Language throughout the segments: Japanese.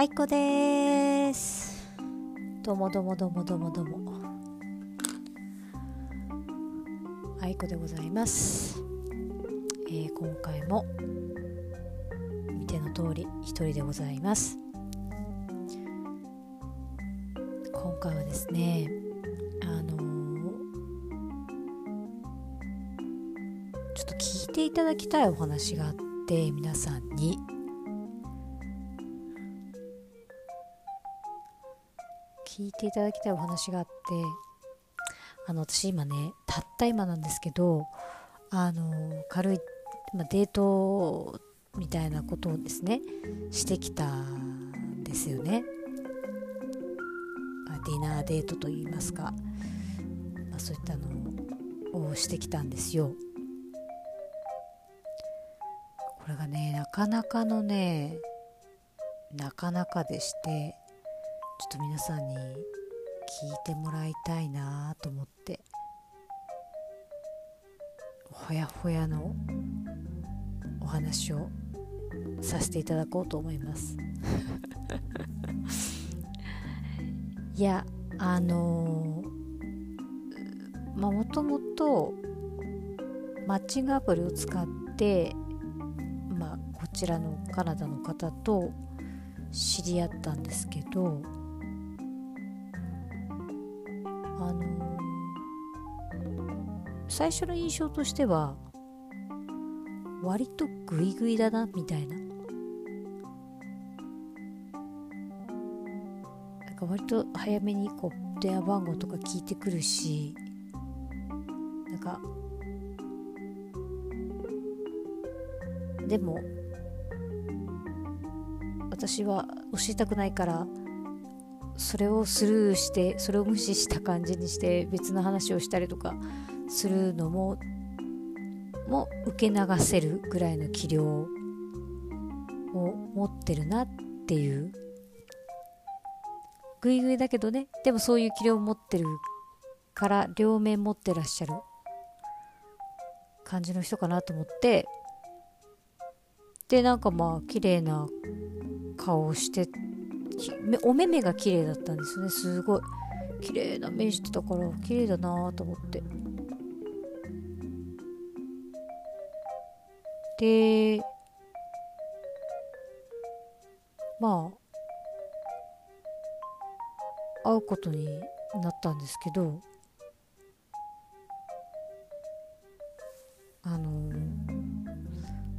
あいこです。どうもどうもどうもどうもどうも。あいこでございます、えー、今回も見ての通り一人でございます。今回はですねあのー、ちょっと聞いていただきたいお話があって皆さんに聞いていただきたいお話があってあの私今ねたった今なんですけどあの軽い、まあ、デートみたいなことをですねしてきたんですよね。ディナーデートといいますか、まあ、そういったのをしてきたんですよ。これがねなかなかのねなかなかでしてちょっと皆さんに聞いてもらいたいなと思って。ほやほやのお話をさせていただこうと思います。いやあのー、まあもともとマッチングアプリを使ってまあこちらのカナダの方と知り合ったんですけどあの最初の印象としては割とグイグイだなみたいな。なんか割と早めにこう電話番号とか聞いてくるしなんかでも私は教えたくないからそれをスルーしてそれを無視した感じにして別の話をしたりとかするのもも受け流せるぐらいの器量を持ってるなっていう。グイグイだけどねでもそういう器量を持ってるから両面持ってらっしゃる。感じの人かなと思って。でなんかまあ綺麗な顔をしてお目目が綺麗だったんですね。すごい。綺麗な目してたから綺麗だなと思って。でまあ会うことになったんですけどあの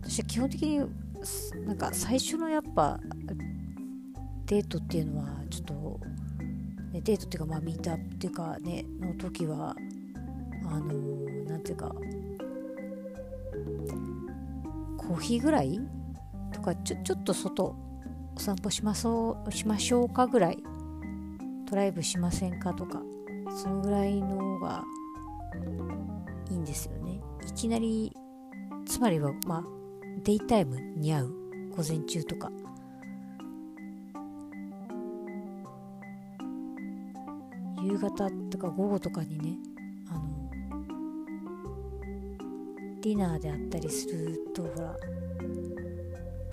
私は基本的になんか最初のやっぱデートっていうのはちょっと、ね、デートっていうかまあミートアップっていうかねの時はあのー、なんていうかコーヒーぐらいとかちょちょっと外お散歩しまそうしましょうかぐらいドライブしませんかとかそのぐらいの方がいいんですよね。いきなりつまりはまあデイタイムに合う午前中とか。夕方とか午後とかにねあのディナーであったりするとほら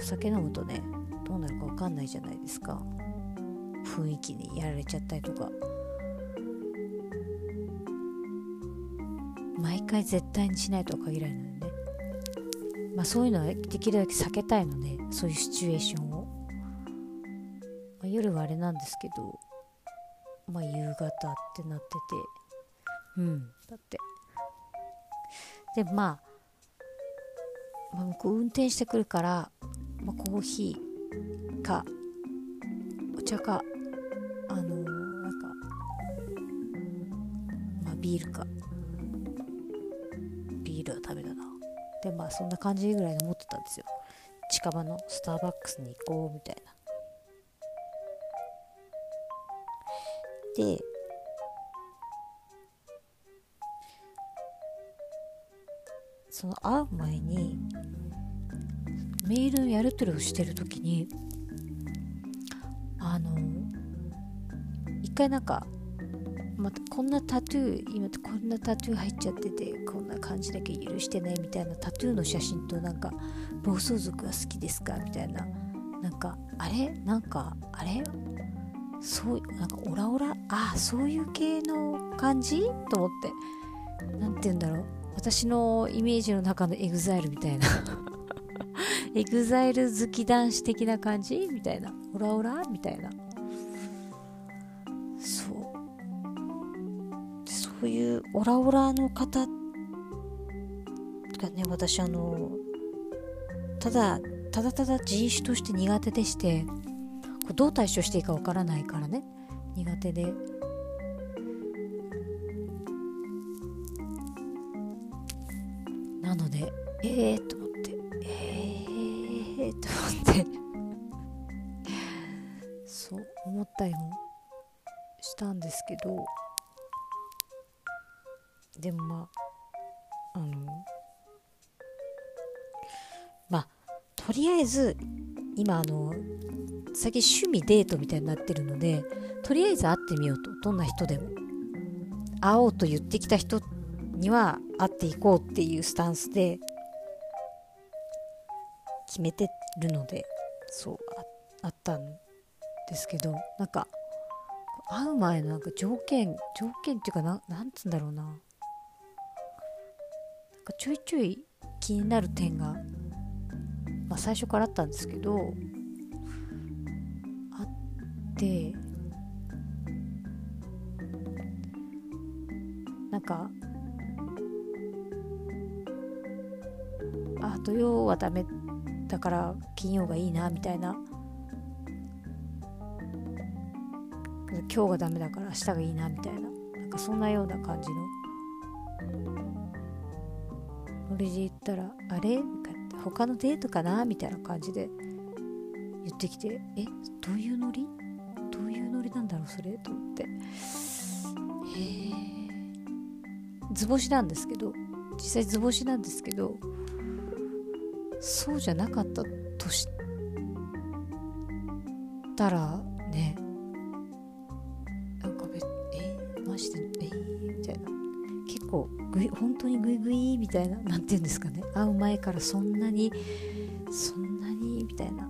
お酒飲むとねどうなるか分かんないじゃないですか。雰囲気にやられちゃったりとか。毎回絶対にしないとは限らないのでね。まあそういうのはできるだけ避けたいのでそういうシチュエーションを、まあ、夜はあれなんですけどまあ、夕方ってなってて。うん。だって。でまあ、まあ、こう運転してくるから、まあ、コーヒーかお茶かあのー、なんか、まあ、ビールか。ビールはダメだな。でまあそんな感じぐらいで思ってたんですよ。近場のスターバックスに行こうみたいなて。その会う前にメールのやり取りをしてる時にあの一回なんかまたこんなタトゥー今こんなタトゥー入っちゃっててこんな感じだけ許してねみたいなタトゥーの写真となんか暴走族が好きですか？みたいななんかあれ？なんかあれ？そうなんかオラオラああそういう系の感じ？と思って。何て言うんだろう。私のイメージの中のエグザイルみたいな。エグザイル好き男子的な感じ？みたいな。オラオラ？みたいな。そう。そういうオラオラの方がね私あのただただただ人種として苦手でしてどう対処していいかわからないからね。苦手で。なのでええー、と思って。ええー、と思って。そう思ったりもしたんですけど。でもまああのまあとりあえず今あの最近趣味デートみたいになってるのでとりあえず会ってみようと。どんな人でも。会おうと言ってきた人には会っていこうっていうスタンスで決めてるのでそうあったんですけどなんか会う前のなんか条件条件っていうかななんつうんだろうな。なんかちょいちょい気になる点が、まあ、最初からあったんですけどてなんかあ土曜はダメだから金曜がいいなみたいな。今日がダメだから明日がいいなみたいな。なんかそんなような感じの。ノリで言ったらあれ？他のデートかな？みたいな感じで言ってきてえ？どういうノリ？だろうそれと思って。へえ図星なんですけど実際図星なんですけどそうじゃなかったとしたらねなんかべえー、マジでえー、みたいな。結構ぐい本当にグイグイみたいな何て言うんですかね。会う前からそんなにそんなにみたいな。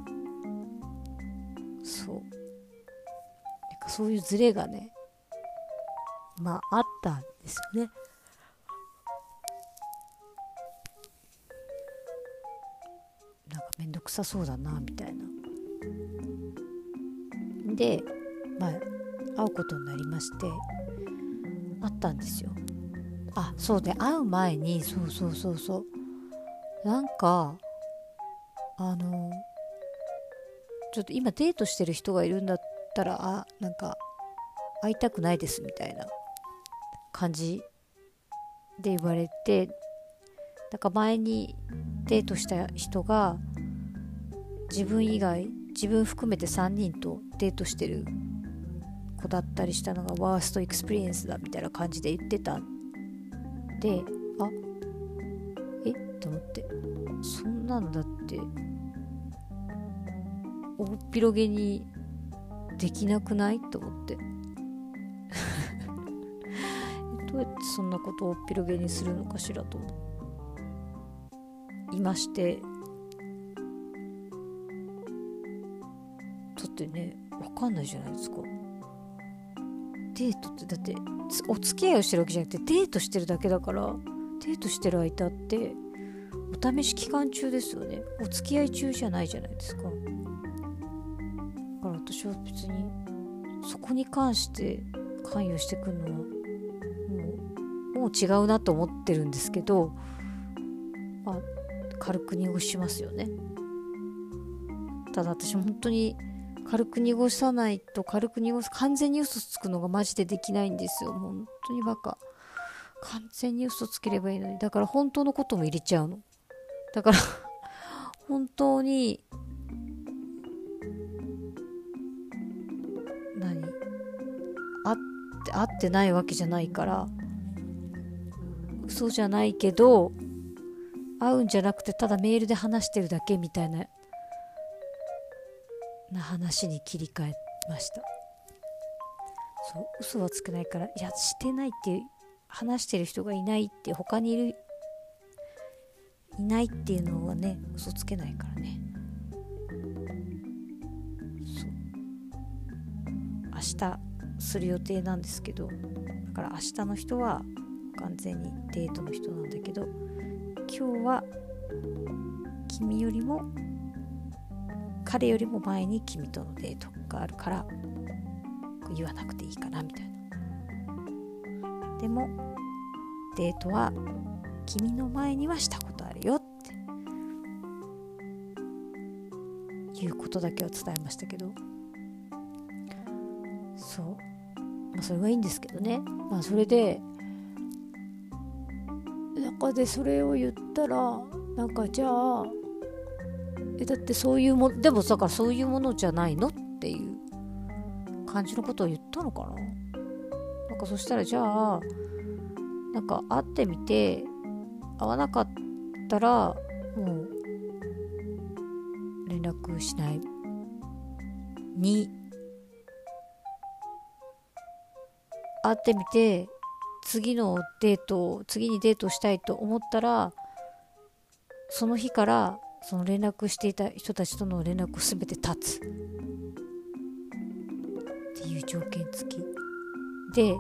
そういうズレがねまああったんですよね。なんかめんどくさそうだなみたいな。でまあ会うことになりまして会ったんですよ。あそうで会う前にそうそうそうそうなんかあのちょっと今デートしてる人がいるんだっったらあなんか会いたくないですみたいな感じで言われてだか前にデートした人が自分以外自分含めて3人とデートしてる子だったりしたのが worst experience だみたいな感じで言ってたであえ？と思って。そんなんだって大広げにできなくない？と思って。どうやってそんなことをおっぴろげにするのかしらといまして。だってね分かんないじゃないですか。デートってだってお付き合いをしてるわけじゃなくてデートしてるだけだからデートしてる間ってお試し期間中ですよね。お付き合い中じゃないじゃないですか。私は別にそこに関して関与してくるのはもうもう違うなと思ってるんですけど、まあ、軽く濁しますよね。ただ私本当に軽く濁さないと軽く濁す完全に嘘つくのがマジでできないんですよ。本当にバカ。完全に嘘つければいいのに。だから本当のことも入れちゃうの。だから本当にってってないわけじゃないから。嘘じゃないけど会うんじゃなくてただメールで話してるだけみたいなな話に切り替えました。そう嘘はつけないからいやしてないっていう話してる人がいないって他にいるいないっていうのはね嘘つけないからね。そう。明日する予定なんですけどだから明日の人は完全にデートの人なんだけど今日は君よりも彼よりも前に君とのデートがあるから言わなくていいかなみたいな。でもデートは君の前にはしたことあるよっていうことだけは伝えましたけど。そう。まあそれはいいんですけどね。まあそれで中でそれを言ったらなんかじゃあえだってそういうもでもだからそういうものじゃないのっていう感じのことを言ったのかな。なんかそしたらじゃあなんか会ってみて会わなかったらもう連絡しない。に会ってみて次のデート次にデートしたいと思ったらその日からその連絡していた人たちとの連絡を全て断つ。っていう条件付き。で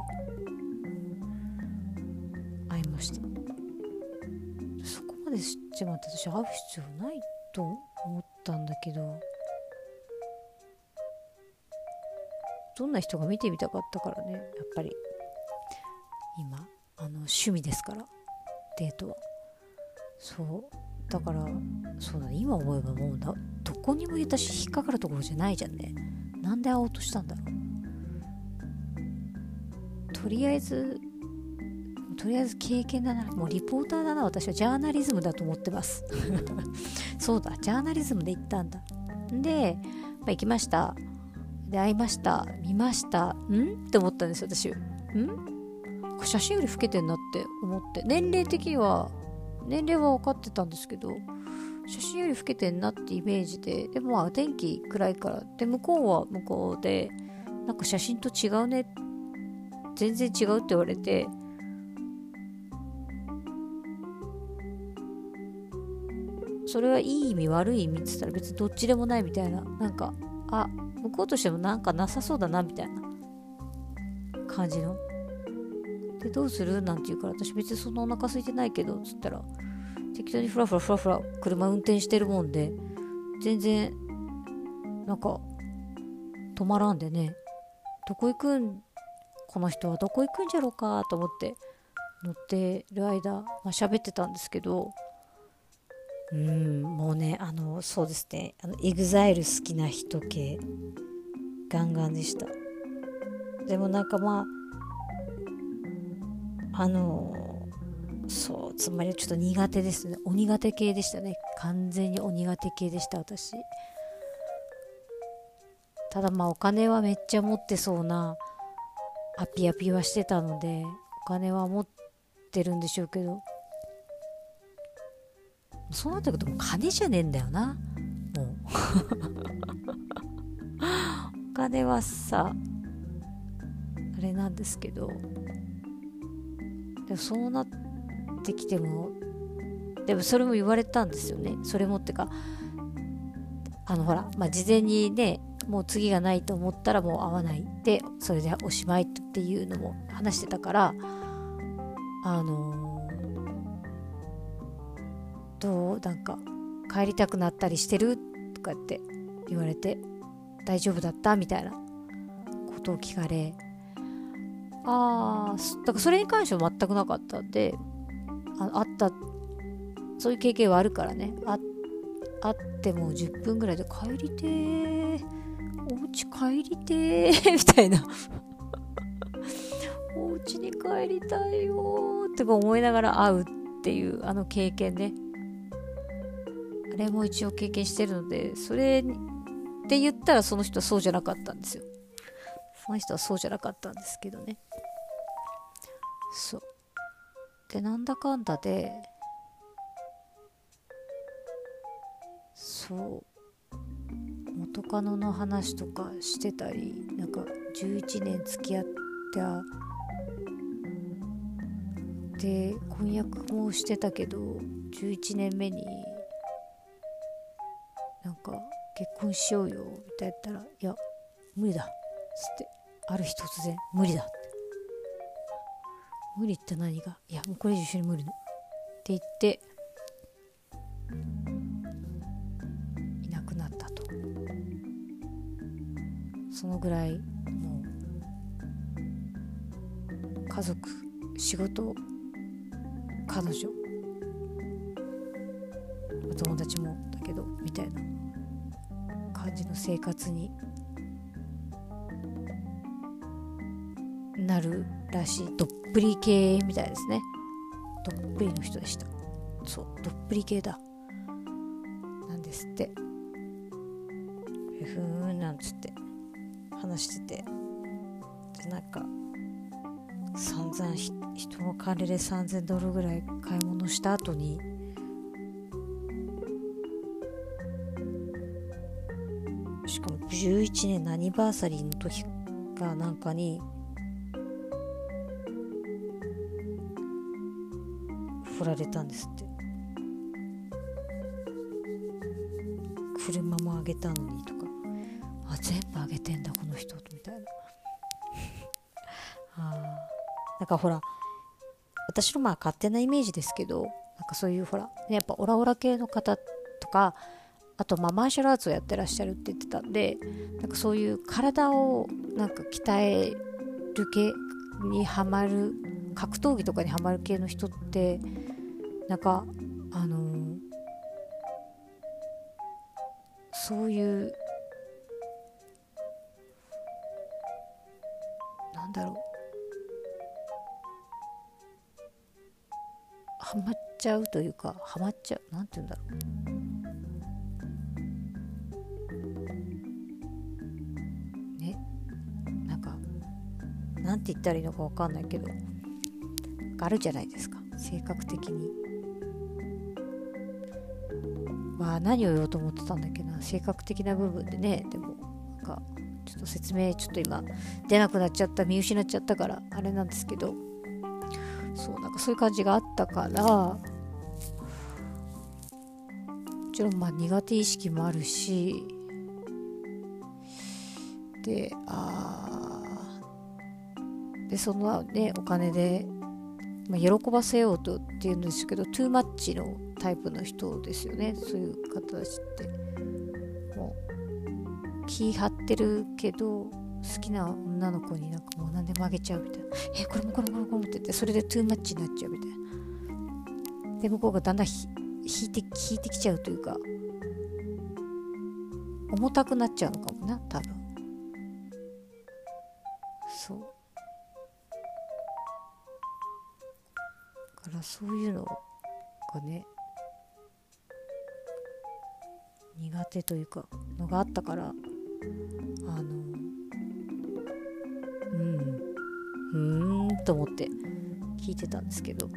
会いました。そこまで知っちまって私会う必要ないと思ったんだけど。どんな人が見てみたかったからねやっぱり。今あの趣味ですからデートは。そう。だからそうだね今思えばもうなどこにも言ったし引っかかるところじゃないじゃんね。なんで会おうとしたんだろう。とりあえずとりあえず経験だなもうリポーターだな私はジャーナリズムだと思ってます。そうだジャーナリズムで行ったんだ。で、まあ、行きましたで会いました。見ました。ん？って思ったんです私。ん？写真より老けてんなって思って。年齢的には年齢は分かってたんですけど写真より老けてんなってイメージででもまあ天気暗いから。で向こうは向こうでなんか写真と違うね。全然違うって言われて。それはいい意味悪い意味って言ったら別にどっちでもないみたいな。なんかあ向こうとしてもなんかなさそうだなみたいな。感じの。でどうする？なんて言うから私別にそんなお腹空いてないけどっつったら適当にフラフラフラフラ車運転してるもんで全然なんか止まらんでね。どこ行くん？この人はどこ行くんじゃろうか？と思って乗ってる間、まあ、喋ってたんですけどうんもうねあのそうですね。あの EXILE 好きな人系。ガンガンでした。でもなんかまああのそうつまりちょっと苦手ですね。お苦手系でしたね。完全にお苦手系でした私。ただまあお金はめっちゃ持ってそうなアピアピはしてたのでお金は持ってるんでしょうけど。そうなってくるともう金じゃねえんだよな。もう。お金はさあれなんですけど。でもそうなってきてもでもそれも言われたんですよね。それもってかあのほら、まあ、事前にねもう次がないと思ったらもう会わない。でそれでおしまいっていうのも話してたからあの、どう？なんか帰りたくなったりしてる？とかって言われて大丈夫だった？みたいな。ことを聞かれああだからそれに関しては全くなかったんでああったそういう経験はあるからね。ああっても10分ぐらいで帰りてー。お家帰りてー みたいなお家に帰りたいよーって思いながら会うっていうあの経験ね。れも一応経験してるのでそれで言ったらその人はそうじゃなかったんですよ。その人はそうじゃなかったんですけどね。そう。でなんだかんだでそう。元カノの話とかしてたりなんか11年付き合ったで婚約もしてたけど11年目になんか結婚しようよみたいな言ったら「いや無理だ」っつってある日突然無理だって。無理って何が？いやもうこれ以上一緒に無理のって言っていなくなったと。そのぐらいもう家族仕事彼女お友達もけどみたいな感じの生活になるらしい。どっぷり系みたいですね。どっぷりの人でした。そうどっぷり系だ。なんですって。ふーんなんつって。話してて。でなんか散々人の金で3000ドルぐらい買い物した後に11年のアニバーサリーの時かなんかに振られたんですって。車もあげたのにとか。あ全部あげてんだこの人みたいな。あなんかほら私のまあ勝手なイメージですけどなんかそういうほら、ね、やっぱオラオラ系の方とかあとまあマーシャルアーツをやってらっしゃるって言ってたんでなんかそういう体をなんか鍛える系にはまる格闘技とかにはまる系の人ってなんかあのー、そういうなんだろう。はまっちゃうというかはまっちゃうなんて言うんだろう。なんて言ったらいいのか分かんないけどあるじゃないですか。性格的に。まあ何を言おうと思ってたんだっけな。性格的な部分でね。でもなんかちょっと説明ちょっと今出なくなっちゃった見失っちゃったからあれなんですけど。そうなんかそういう感じがあったからもちろんまあ苦手意識もあるし。であでそのねお金で、まあ、喜ばせようとっていうんですけどトゥーマッチのタイプの人ですよね。そういう方たちって。もう気張ってるけど好きな女の子になんかもう何でもあげちゃうみたいな。えこれもこれもこれもって言ってそれでトゥーマッチになっちゃうみたいな。で向こうがだんだん引いて引いてきちゃうというか重たくなっちゃうのかもな多分。そういうのがね苦手というかのがあったからあのうんうーんと思って聞いてたんですけど。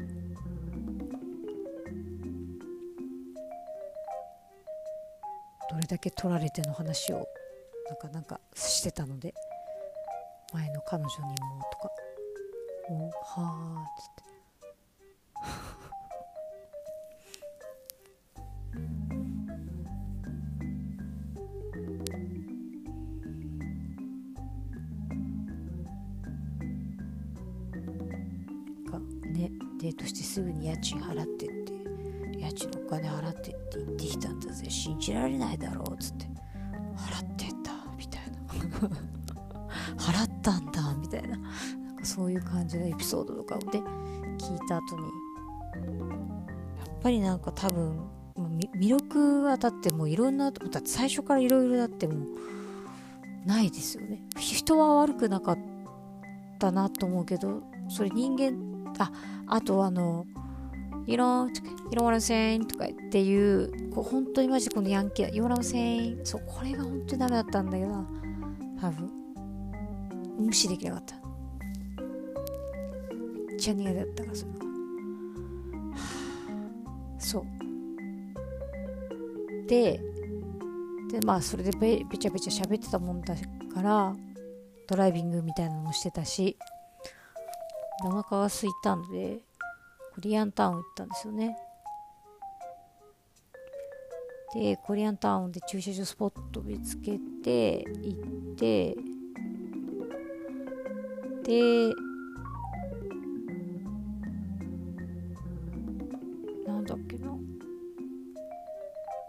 どれだけ取られての話をなんかなかしてたので前の彼女にもとか「おはあ」っつって。払ってって家賃のお金払ってって言ってきたんだぜ。信じられないだろうっつって。払ってたみたいな。払ったんだみたいな。なんかそういう感じのエピソードとかをで聞いた後に。やっぱりなんか多分魅力はだってもういろんなだって最初からいろいろだってもうないですよね。人は悪くなかったなと思うけどそれ人間ああとあの「You don't, you don't wanna say」とかっていうこう本当にマジでこのヤンキー「You wanna say」そうこれが本当にダメだったんだけど多分。無視できなかった。めっちゃ苦手だったからそれが。そう。ででまあそれでべべちゃべちゃ喋ってたもんだからドライビングみたいなのもしてたしお腹が空いたのでコリアンタウン行ったんですよね。でコリアンタウンで駐車場スポット見つけて行ってでなんだっけな。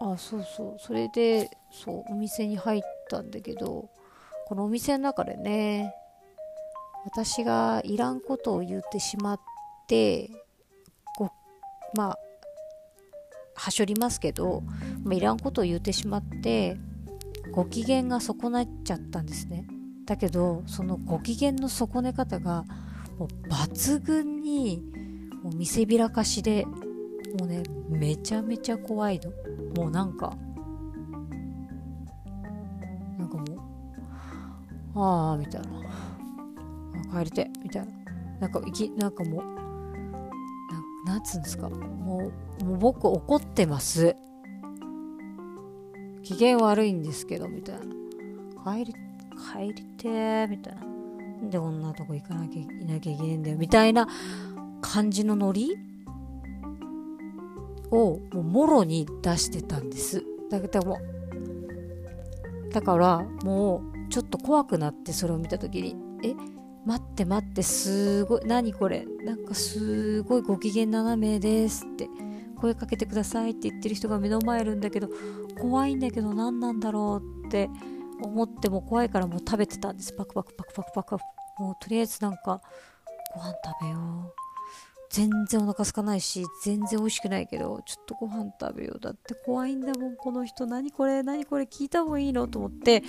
あそうそう。それでそうお店に入ったんだけどこのお店の中でね私がいらんことを言ってしまってまあはしょりますけど、まあ、いらんことを言ってしまってご機嫌が損なっちゃったんですね。だけどそのご機嫌の損ね方がもう抜群にもう見せびらかしでもうねめちゃめちゃ怖いの。もうなんかなんかもうああみたいな。帰りてみたいな。なんかいきなんかもうなんつうんですか？もうもう僕怒ってます。機嫌悪いんですけどみたいな。帰り帰りてーみたいな。でこんなとこ行かなきゃいなきゃいけないんだよみたいな感じのノリ？をもうろに出してたんです。だけどもだからもうちょっと怖くなってそれを見た時にえ？待って待ってすごい何これ？なんかすごいご機嫌斜めですって。声かけてくださいって言ってる人が目の前いるんだけど怖いんだけど何なんだろうって思っても怖いからもう食べてたんです。パクパクパクパクパクもうとりあえずなんかご飯食べよう。全然お腹空かないし全然美味しくないけどちょっとご飯食べよう。だって怖いんだもんこの人。何これ？何これ？聞いた方がいいの？と思ってち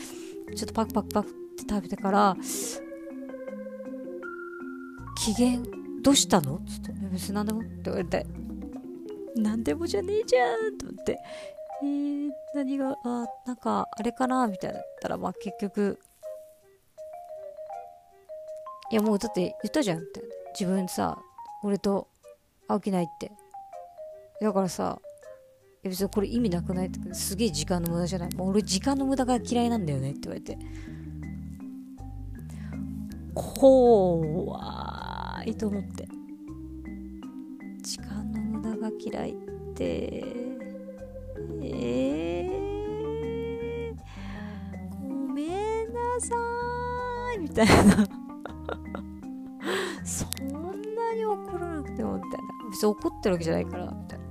ょっとパクパクパクって食べてから機嫌どうしたの？っつって。別に何でも？って言われて。何でもじゃねえじゃんと思って。えー、何が？あなんかあれかなみたいなったらまあ結局。いやもうだって言ったじゃんって。自分さ俺と会う気ないって。だからさ別にこれ意味なくないって。すげえ時間の無駄じゃない。もう俺時間の無駄が嫌いなんだよねって言われて。怖いと思って。時間の無駄が嫌いって。えー、ごめんなさいみたいな。そんなに怒らなくてもみたいな。別に怒ってるわけじゃないからみたいな。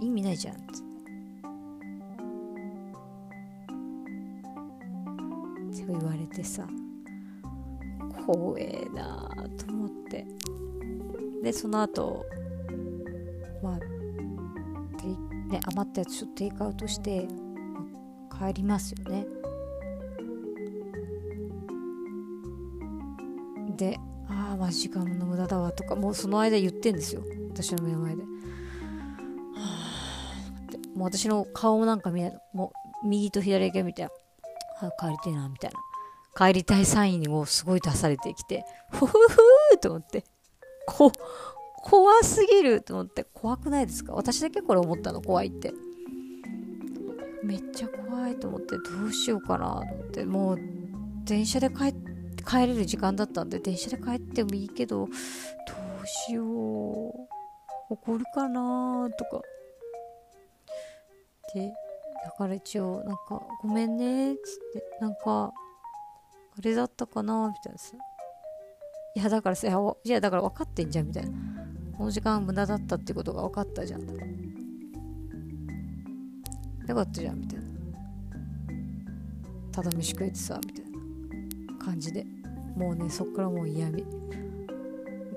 意味ないじゃん。っててさ怖えなと思って。でその後まあね余ったやつちょっとテイクアウトして帰りますよね。でああまあ時間の無駄だわとかもうその間言ってんですよ。私の目の前で。はあもう私の顔もなんか見ない。もう右と左だけ見てあ帰りてえなみたいな。帰りたいサインをすごい出されてきてふふふーと思って。こ怖すぎると思って。怖くないですか？私だけこれ思ったの怖いって。めっちゃ怖いと思って。どうしようかなと思って。もう電車で帰帰れる時間だったんで電車で帰ってもいいけどどうしよう。怒るかなとか。でだから一応なんか「ごめんね」っつって。なんかあれだったかな？みたいなさ。いやだからさいやだから分かってんじゃんみたいな。この時間無駄だったってことが分かったじゃん。よかったじゃんみたいな。ただ飯食えてさみたいな感じで。もうねそっからもう嫌味。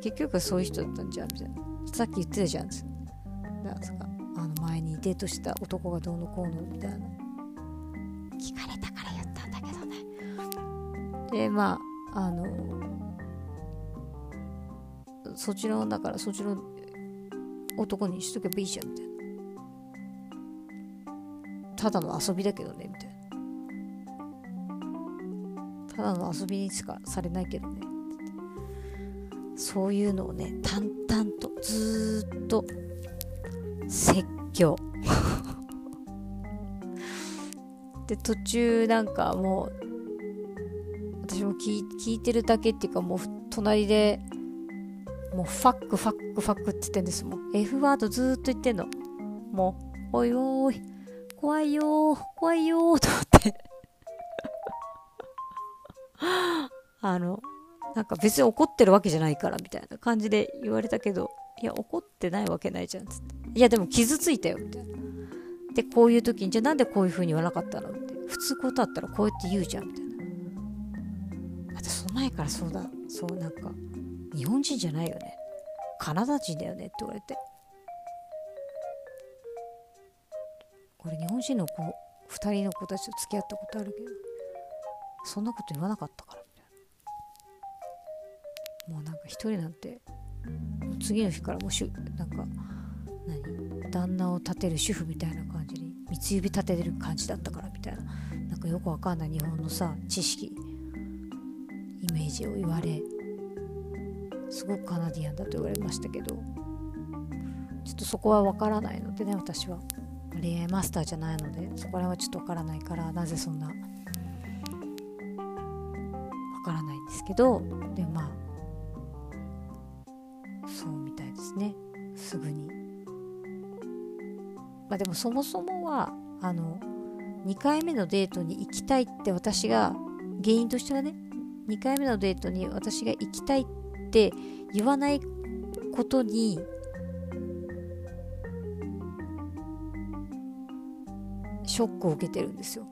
結局はそういう人だったんじゃんみたいな。さっき言ってたじゃん。だかあの前にデートした男がどうのこうのみたいな。聞かれた。でまああのそっちのだからそっちの男にしとけばいいじゃんみたいな。ただの遊びだけどねみたいな。ただの遊びにしかされないけどね。そういうのをね淡々とずっと説教。で途中なんかもう聞聞いてるだけっていうかもう隣でもうファックファックファックって言ってんですもん F ワードずっと言ってんの。もうおいおい。怖いよ怖いよと思って。あのなんか別に怒ってるわけじゃないからみたいな感じで言われたけどいや怒ってないわけないじゃんつって。いやでも傷ついたよみたいなでこういう時にじゃあなんでこういう風に言わなかったのって。普通こうだったらこうやって言うじゃんみたいな。前からそうだそうなんか日本人じゃないよね。カナダ人だよねって言われて。俺日本人の子2人の子たちと付き合ったことあるけどそんなこと言わなかったからみたいな。もうなんか一人なんて次の日からもうしゅなんか何旦那を立てる主婦みたいな感じに三つ指立ててる感じだったからみたいな。なんかよくわかんない日本のさ知識イメージを言われすごくカナディアンだと言われましたけどちょっとそこはわからないのでね私は。恋愛マスターじゃないのでそこら辺はちょっとわからないからなぜそんなわからないんですけどでまあそうみたいですね。すぐに。まあでもそもそもはあの2回目のデートに行きたいって私が原因としてはね2回目のデートに私が行きたいって言わないことにショックを受けてるんですよ。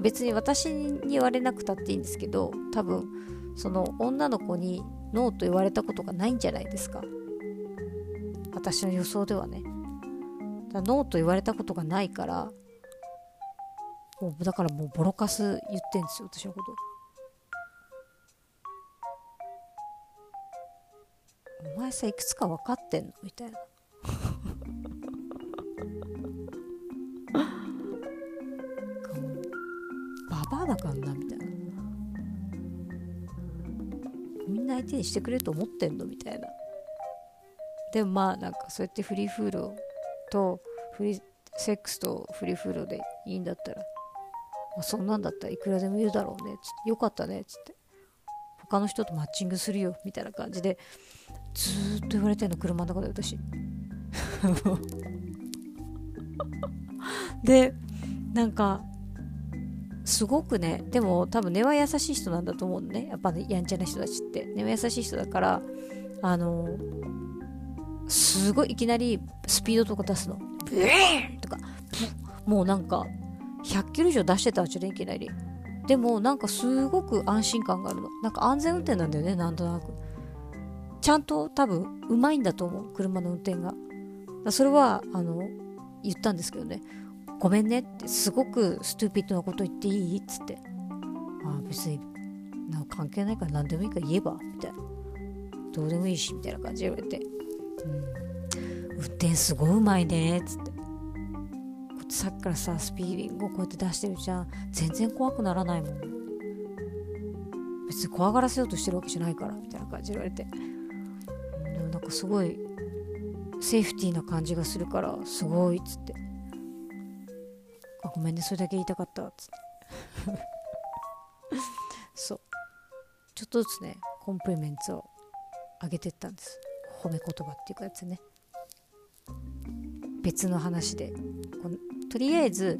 別に私に言われなくたっていいんですけど多分その女の子にノーと言われたことがないんじゃないですか。私の予想ではね。だノーと言われたことがないからもうだからもうボロカス言ってんですよ私のこと。お前さいくつか分かってんの？みたいな。ババアだからなみたいな。みんな相手にしてくれると思ってんの？みたいな。でもまあなんかそうやってフリーフールとフリーセックスとフリーフールでいいんだったら、まあ、そんなんだったらいくらでもいるだろうね。つってよかったね。っつって。他の人とマッチングするよ。みたいな感じでずーっと言われてんの車の中で私。でなんかすごくねでも多分根は優しい人なんだと思うのね。やっぱねやんちゃな人たちって。根は優しい人だからあのすごいいきなりスピードとか出すの。ブーンとか。もうなんか100キロ以上出してたんじゃねいきなり。でもなんかすごく安心感があるの。なんか安全運転なんだよねなんとなくちゃんと多分うまいんだと思う車の運転が。それはあの言ったんですけどね。ごめんねってすごくストゥーピッドなこと言っていいっつって。あ別になんか関係ないから何でもいいから言えばみたいな。どうでもいいしみたいな感じで言われて、うん、運転すごいうまいねっつって。さっきからさスピーディングをこうやって出してるじゃん。全然怖くならないもん。別に怖がらせようとしてるわけじゃないからみたいな感じで言われて、かすごいセーフティーな感じがするからすごいっつって。あごめんねそれだけ言いたかったっつって。そう。ちょっとずつねコンプリメントを上げてったんです。褒め言葉っていうかやつね。別の話で。とりあえず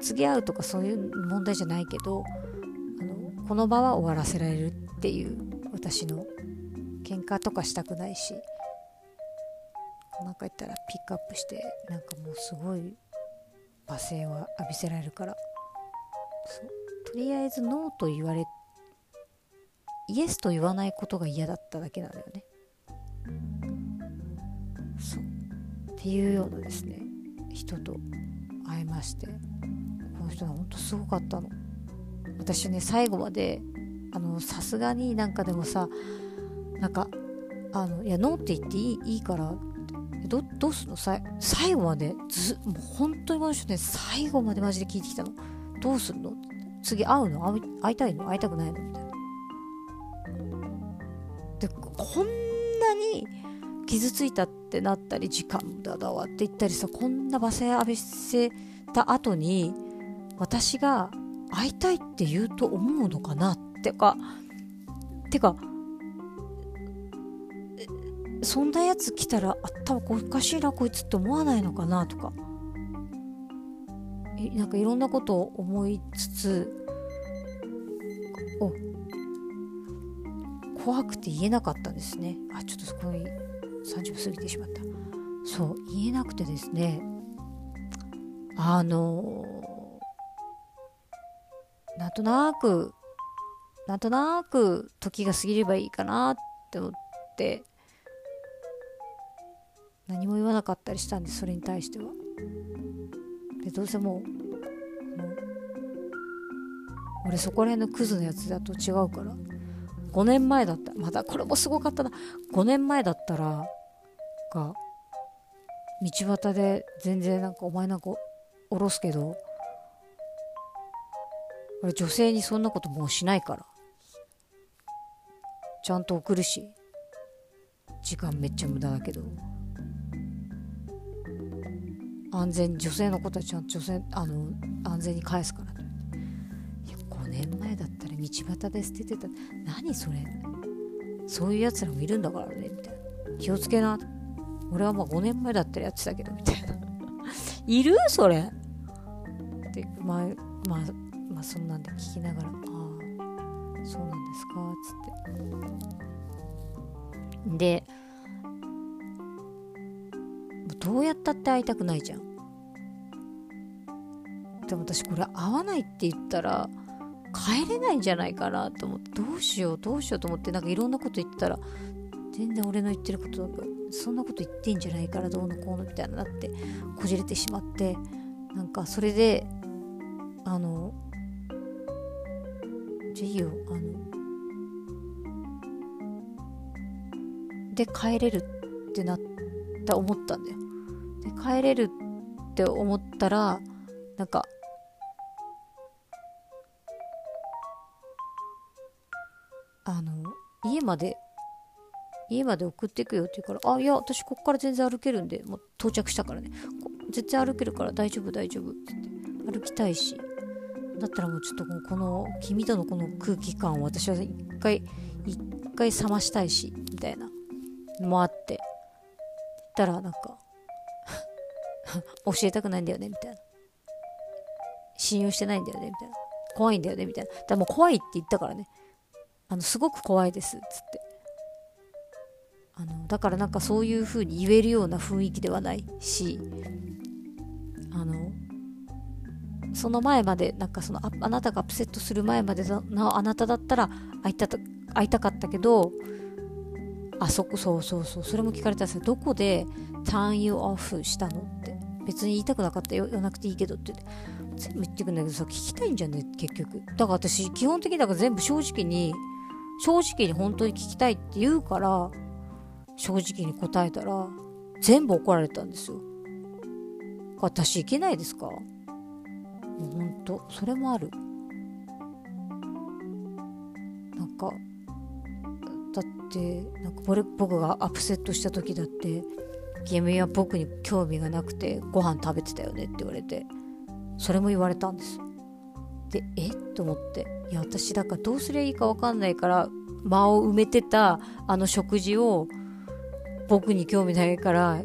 次会うとかそういう問題じゃないけどあのこの場は終わらせられるっていう私の喧嘩とかしたくないしなんか言ったらピックアップしてなんかもうすごい罵声を浴びせられるから。とりあえずノーと言われイエスと言わないことが嫌だっただけなんだよね。そう。っていうようなですね人と会いまして。この人は本当すごかったの。私ね最後まであのさすがになんかでもさなんかあのいやノーって言っていいいいからどどうすんの？さ最後まで？ずもう本当にこの人ね。最後までマジで聞いてきたの。どうすんの？次会うの？会いたいの？会いたくないの？みたいな。でこんなに傷ついたってなったり時間だだわって言ったりさこんな罵声浴びせた後に私が会いたいって言うと思うのかな？ってかてかそんなやつ来たら頭おかしいなこいつって思わないのかなとか。なんかいろんなことを思いつつお怖くて言えなかったんですね。あちょっとそこに30分過ぎてしまった。そう言えなくてですね。あのー、なんとなくなんとなく時が過ぎればいいかなって思って。何も言わなかったりしたんでそれに対しては。でどうせもうもう俺そこら辺のクズのやつだと違うから。5年前だった。まだこれもすごかったな。5年前だったらが道端で全然なんかお前なんか下ろすけど俺女性にそんなこともうしないから。ちゃんと送るし時間めっちゃ無駄だけど。安全女性のことはちゃんと女性あの安全に返すからいや5年前だったら道端で捨ててた。何それ。そういうやつらもいるんだからねみたいな。気をつけな。俺はまあ5年前だったらやってたけどみたいな。いる？それ。ってまあまあまあそんなんで聞きながらああそうなんですか？っつって。でどうやったって会いたくないじゃん。でも私これ会わないって言ったら帰れないんじゃないかなと思ってどうしようどうしようと思ってなんかいろんなこと言ったら全然俺の言ってることそんなこと言ってんじゃないからどうのこうのみたいななってこじれてしまってなんかそれであのじゃあいいよあので帰れるってなった思ったんだよ。で帰れるって思ったらなんかあの家まで家まで送っていくよって言うから、あ、いや、私こっから全然歩けるんで、もう到着したからね。全然歩けるから大丈夫大丈夫って言って、歩きたいし。だったらもうちょっとこの、君とのこの空気感を私は一回、一回冷ましたいし、みたいなのもあって。言ったらなんか 教えたくないんだよね、みたいな。信用してないんだよね、みたいな。怖いんだよね、みたいな。だからもう怖いって言ったからね。あの、すごく怖いです、つって。あのだからなんかそういう風に言えるような雰囲気ではないしあのその前までなんかそのああなたがアップセットする前までのあなただったら会いた会いたかったけどあそこそうそうそうそれも聞かれたんですよどこでターンユーオフしたのって別に言いたくなかったよ言わなくていいけどって。全部言ってくんだけどさ聞きたいんじゃね？結局。だから私基本的にだから全部正直に正直に本当に聞きたいって言うから正直に答えたら全部怒られたんですよ。私いけないですか？もうほんとそれもある。なんかだってなんか僕がアップセットした時だって君は僕に興味がなくてご飯食べてたよねって言われてそれも言われたんです。でえ？っと思って。いや私だからどうすりゃいいか分かんないから間を埋めてたあの食事を僕に興味ないから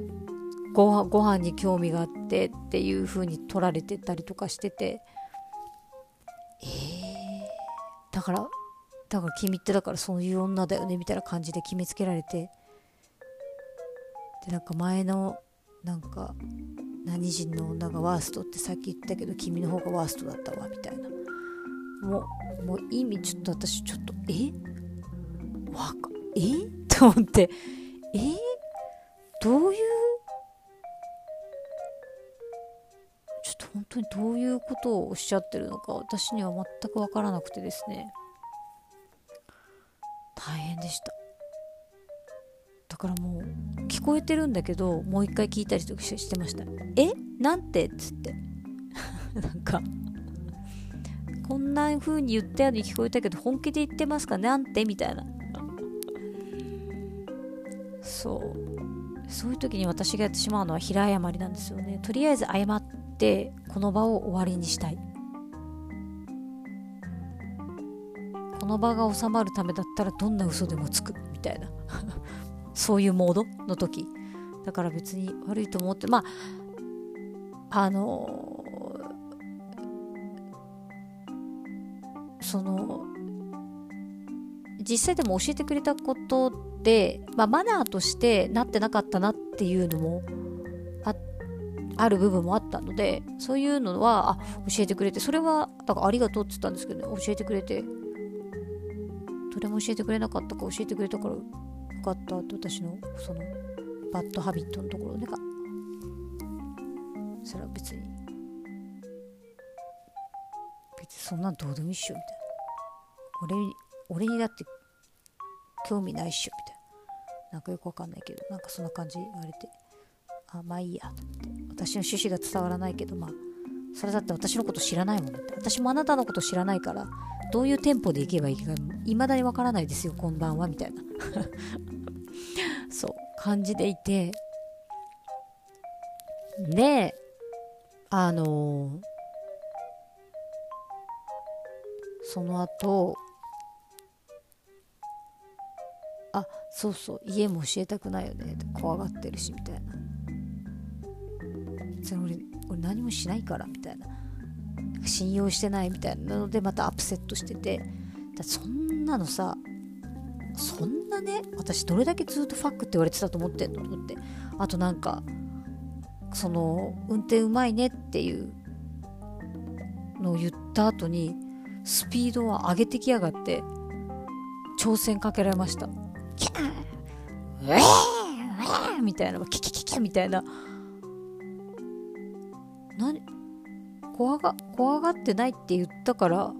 ご飯ご飯に興味があってっていう風に取られてたりとかしてて。え？ー、だからだから君ってだからそういう女だよねみたいな感じで決めつけられて。でなんか前のなんか何人の女がワーストってさっき言ったけど君の方がワーストだったわみたいな。もうもう意味ちょっと私ちょっとえ？わかえ？と思って。え、どういう？ちょっと本当にどういうことをおっしゃってるのか私には全く分からなくてですね。大変でした。だからもう聞こえてるんだけどもう一回聞いたりとかしてました。え？なんて？っつって。なんかこんな風に言ったように聞こえたけど本気で言ってますか？なんて？みたいな。そう。そういう時に私がやってしまうのは平謝りなんですよね。とりあえず謝ってこの場を終わりにしたい。この場が収まるためだったらどんな嘘でもつく。みたいな。そういうモードの時。だから別に悪いと思ってまああのー、その実際でも教えてくれたことで、まあ、マナーとしてなってなかったなっていうのもあある部分もあったのでそういうのはあ教えてくれてそれはだからありがとうって言ったんですけど、ね、教えてくれて。どれも教えてくれなかったか教えてくれたからかったって私のそのバッドハビットのところ。でかそれは別に別にそんなんどうでもいいっしょみたいな。俺俺にだって興味ないっしょみたいな。なんかよくわかんないけどなんかそんな感じ言われてあまあいいやと思って。私の趣旨が伝わらないけどまあそれだって私のこと知らないもん私もあなたのこと知らないからどういうテンポで行けばいいかいまだにわからないですよこんばんはみたいな。そう感じでいて。であのー、その後あそうそう家も教えたくないよね怖がってるしみたいな。それ俺俺何もしないからみたいな。信用してないみたいな。のでまたアップセットしてて。だそんなのさそんなね私どれだけずっとファックって言われてたと思ってんのと思って。あとなんかその運転うまいねっていうのを言った後にスピードを上げてきやがって挑戦かけられました。キャーウェーウェーみたいな。キキキキみたいな。何怖が怖がってないって言ったから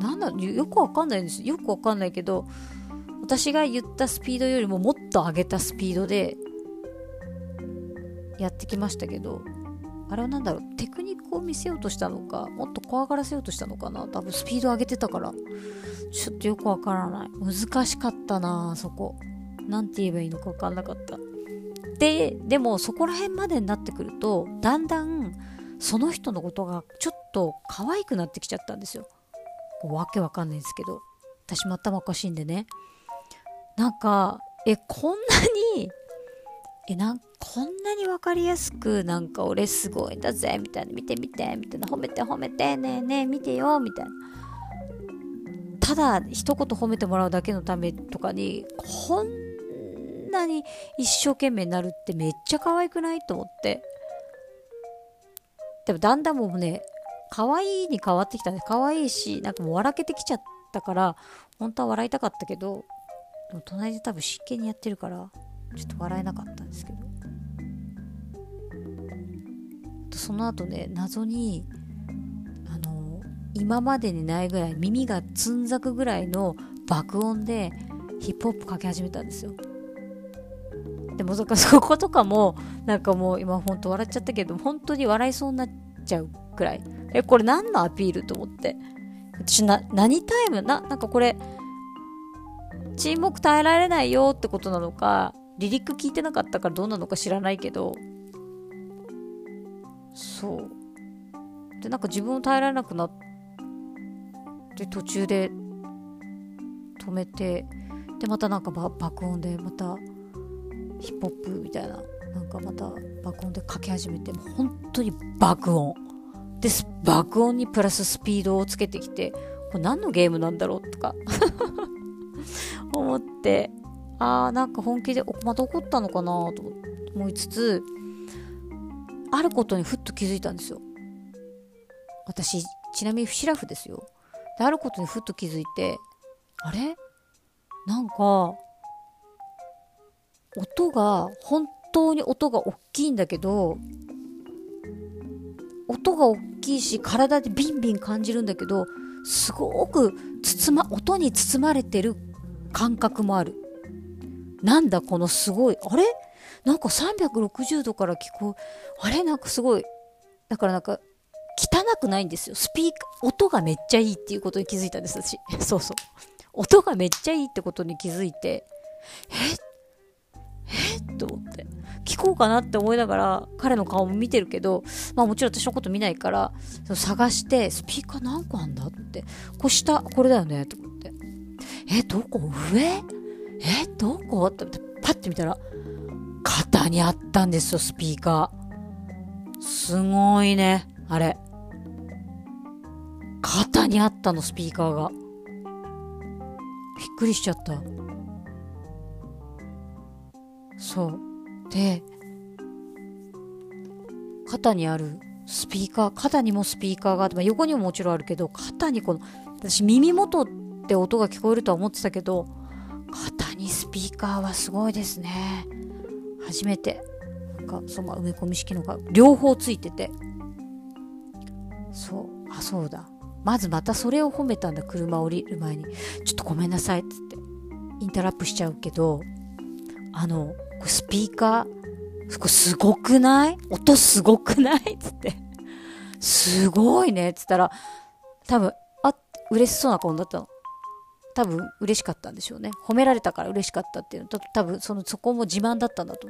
なんだよくわかんないんです。よくわかんないけど私が言ったスピードよりももっと上げたスピードでやってきましたけどあれは何だろうテクニックを見せようとしたのかもっと怖がらせようとしたのかな多分スピード上げてたから。ちょっとよくわからない。難しかったなあそこ。何て言えばいいのか分かんなかった。ででもそこら辺までになってくるとだんだんその人のことがちょっと可愛くなってきちゃったんですよ。わけわかんないんですけど。私も頭おかしいんでね。なんかえこんなにえなんこんなに分かりやすくなんか俺すごいんだぜみたいな。見て見てみたいな。褒めて褒めてねえねえ見てよみたいな。ただ一言褒めてもらうだけのためとかにこんなに一生懸命なるってめっちゃ可愛くないと思って。でもだんだんもうね可愛いに変わってきたね。可愛いしなんかもう笑けてきちゃったから本当は笑いたかったけどでも隣で多分真剣にやってるからちょっと笑えなかったんですけど。その後ね謎にあの今までにないぐらい耳がつんざくぐらいの爆音でヒップホップかけ始めたんですよ。でもそことかもなんかもう今ほんと笑っちゃったけど本当に笑いそうになっちゃうくらい。えこれ何のアピールと思って？私な何タイム？ななんかこれ沈黙耐えられないよってことなのかリリック聞いてなかったからどうなのか知らないけど。そう。でなんか自分を耐えられなくなって途中で止めてでまたなんか爆音でまたヒップホップみたいななんかまた爆音で書き始めてもう本当に爆音。です爆音にプラススピードをつけてきてこれ何のゲームなんだろうとか 思ってあーなんか本気でまた怒ったのかなと思いつつあることにふっと気づいたんですよ。私ちなみにシラフですよ。であることにふっと気づいてあれ？なんか音が本当に音が大きいんだけど音が大きいし体でビンビン感じるんだけどすごく包ま音に包まれてる感覚もある。なんだこのすごい、あれ？なんか360度から聞こえ、あれ？なんかすごい、だからなんか、汚くないんですよ。スピーカー、音がめっちゃいいっていうことに気づいたんです、私。そうそう。音がめっちゃいいってことに気づいて、え？っえ？と思って。聞こうかなって思いながら、彼の顔も見てるけど、まあもちろん私のこと見ないから、探して、スピーカー何個あんだって。こう下、これだよねと思って。え、どこ？上？え？どこ？ってパッて見たら肩にあったんですよスピーカー。すごいねあれ。肩にあったのスピーカーが。びっくりしちゃった。そう。で肩にあるスピーカー肩にもスピーカーがあって、まあ、横にももちろんあるけど肩にこの私耳元って音が聞こえるとは思ってたけど肩にスピーカーはすごいですね。初めて。なんかその埋め込み式のが両方ついてて。そう。あそうだ。まずまたそれを褒めたんだ車降りる前に。ちょっとごめんなさいっつって。インタラップしちゃうけどあのスピーカーこすごくない？音すごくない？つって。すごいね。つったら多分あ嬉しそうな顔だったの。多分嬉しかったんでしょうね。褒められたから嬉しかったっていうの。と多分そのそこも自慢だったんだと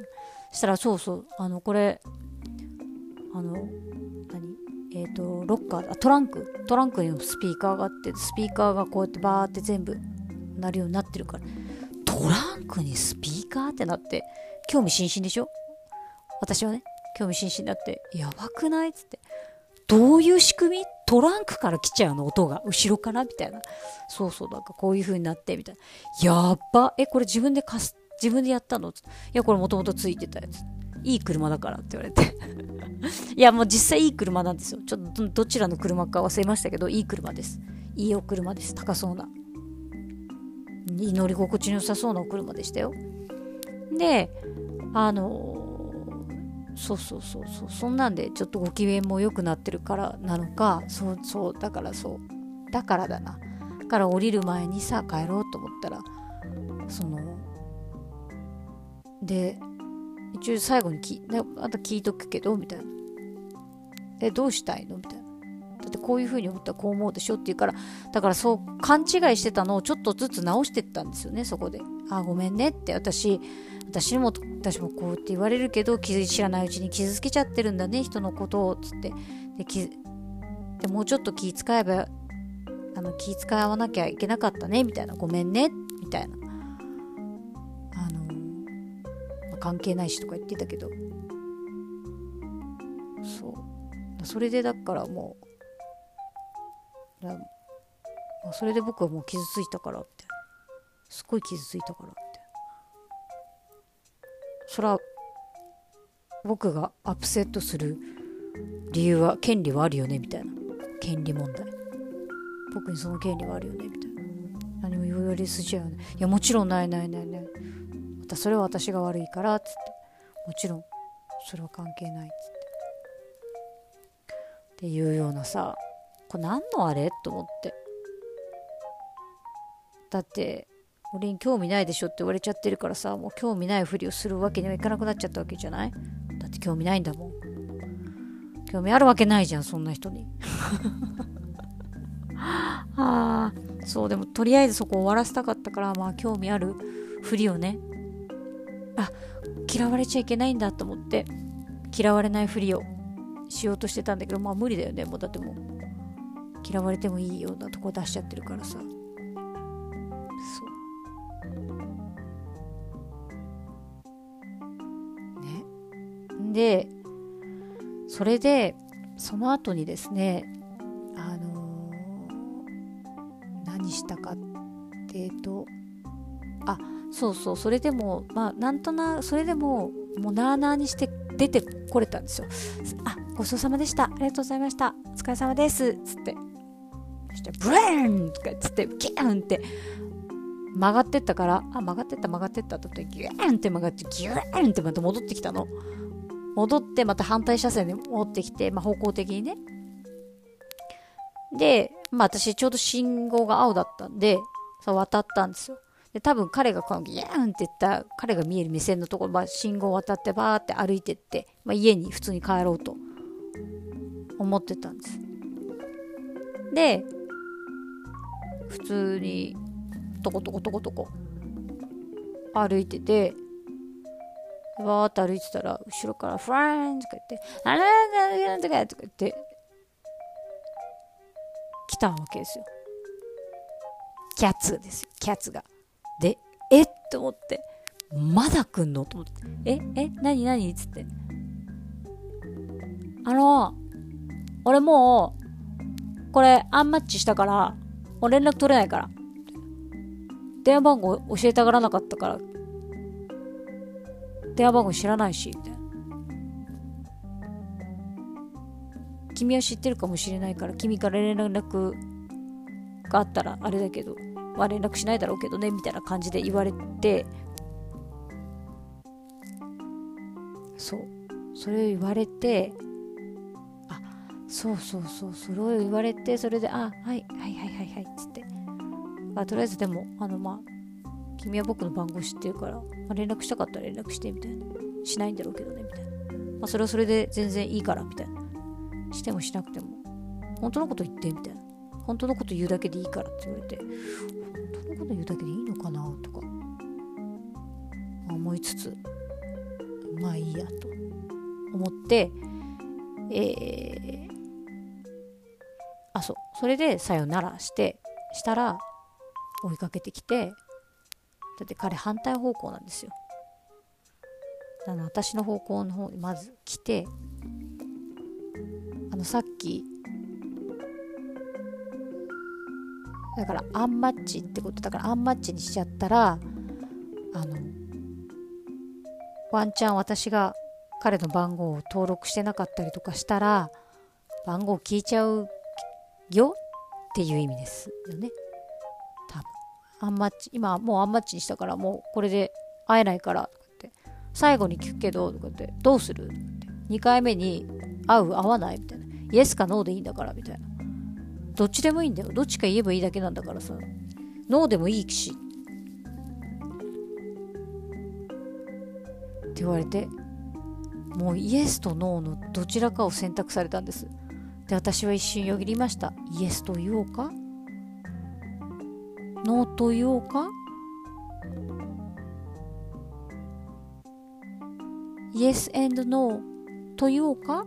そしたらそうそう。あのこれあの何？えっ、ー、とロッカートランク。トランクにもスピーカーがあってスピーカーがこうやってバーって全部鳴るようになってるから。トランクにスピーカーってなって興味津々でしょ？私はね興味津々になってやばくない？っつって。どういう仕組み？トランクから来ちゃうの？音が。後ろから？みたいな。そうそうなんかこういう風になってみたいな。やっば。えこれ自分で貸す自分でやったの？いやこれもともとついてたやつ。いい車だからって言われて。いやもう実際いい車なんですよ。ちょっとどちらの車か忘れましたけどいい車です。いいお車です。高そうな。乗り心地の良さそうなお車でしたよ。であのそうそうそうそうそんなんでちょっとご機嫌も良くなってるからなのかそうそうだからそうだからだな。だから降りる前にさ帰ろうと思ったらそので一応最後にきあと聞いとくけどみたいな。えどうしたいの？みたいな。だってこういう風に思ったらこう思うでしょ？って言うからだからそう勘違いしてたのをちょっとずつ直してったんですよねそこで。あごめんねって私私も私もこうって言われるけど知らないうちに傷つけちゃってるんだね人のことをつって。でもうちょっと気遣えばあの気遣わなきゃいけなかったねみたいな。ごめんねみたいな。あの、まあ、関係ないしとか言ってたけど。そう。それでだからもうだ、ま、それで僕はもう傷ついたからみたいなすっごい傷ついたからそら僕がアップセットする理由は権利はあるよねみたいな。権利問題。僕にその権利はあるよねみたいな。何も言われ筋合うねいやもちろんないないないない。またそれは私が悪いからっつって。もちろんそれは関係ないっつって。っていうようなさこれ何のあれ？と思って。だって俺に興味ないでしょって言われちゃってるからさもう興味ないふりをするわけにはいかなくなっちゃったわけじゃない？だって興味ないんだもん。興味あるわけないじゃんそんな人に。ああそうでもとりあえずそこ終わらせたかったからまあ興味あるふりをね。あ嫌われちゃいけないんだと思って嫌われないふりをしようとしてたんだけどまあ無理だよね。もうだってもう嫌われてもいいようなとこ出しちゃってるからさ。そう。でそれでその後にですねあのー、何したかっていうとあそうそうそれでもまあなんとなそれでももうなあなあにして出てこれたんですよ。あごちそうさまでした。ありがとうございました。お疲れ様です。つって。そしてブレーンとかつってギャーンって曲がってったからあ曲がってった曲がってったとってギューンって曲がってギューンってまた戻ってきたの。戻ってまた反対車線に戻ってきて、まあ、方向的にね。で、まあ私ちょうど信号が青だったんで、そう渡ったんですよ。で、多分彼がこのギャーンって言った彼が見える目線のところ、まあ、信号を渡ってバーって歩いてって、まあ、家に普通に帰ろうと思ってたんです。で、普通にトコトコトコトコ歩いてて、わーって歩いてたら、後ろからフラーンとか言って、あららららとかとか言って、来たわけですよ。キャッツですよ、キャッツが。で、えっと思って、まだ来んの？と思って、え、え、なになにつって。あの、俺もう、これアンマッチしたからもう連絡取れないから電話番号教えたがらなかったから電話番号知らないしみたいな。君は知ってるかもしれないから君から連絡があったらあれだけどまあ連絡しないだろうけどねみたいな感じで言われて。そう。それを言われてあそうそうそうそれを言われてそれであはいはいはいはいはいっつって。あとりあえずでもあのまあ君は僕の番号知ってるから、まあ、連絡したかったら連絡してみたいな。しないんだろうけどねみたいな。まあそれはそれで全然いいからみたいな。してもしなくても。本当のこと言ってみたいな。本当のこと言うだけでいいからって言われて。本当のこと言うだけでいいのかなとか。思いつつまあいいやと思って。えー、あそう。それでさよならしてしたら追いかけてきてだって彼反対方向なんですよ。あの私の方向の方にまず来てあのさっきだからアンマッチってことだからアンマッチにしちゃったらあのワンチャン私が彼の番号を登録してなかったりとかしたら番号聞いちゃうよっていう意味ですよね。アンマッチ今もうアンマッチにしたからもうこれで会えないからとかって。最後に聞くけどとかってどうするって。2回目に会う会わないみたいな。イエスかノーでいいんだからみたいな。どっちでもいいんだよ。どっちか言えばいいだけなんだからさ。ノーでもいいし。って言われてもうイエスとノーのどちらかを選択されたんです。で私は一瞬よぎりました。イエスと言おうか？ノーと言おうかイエスノーと言おうか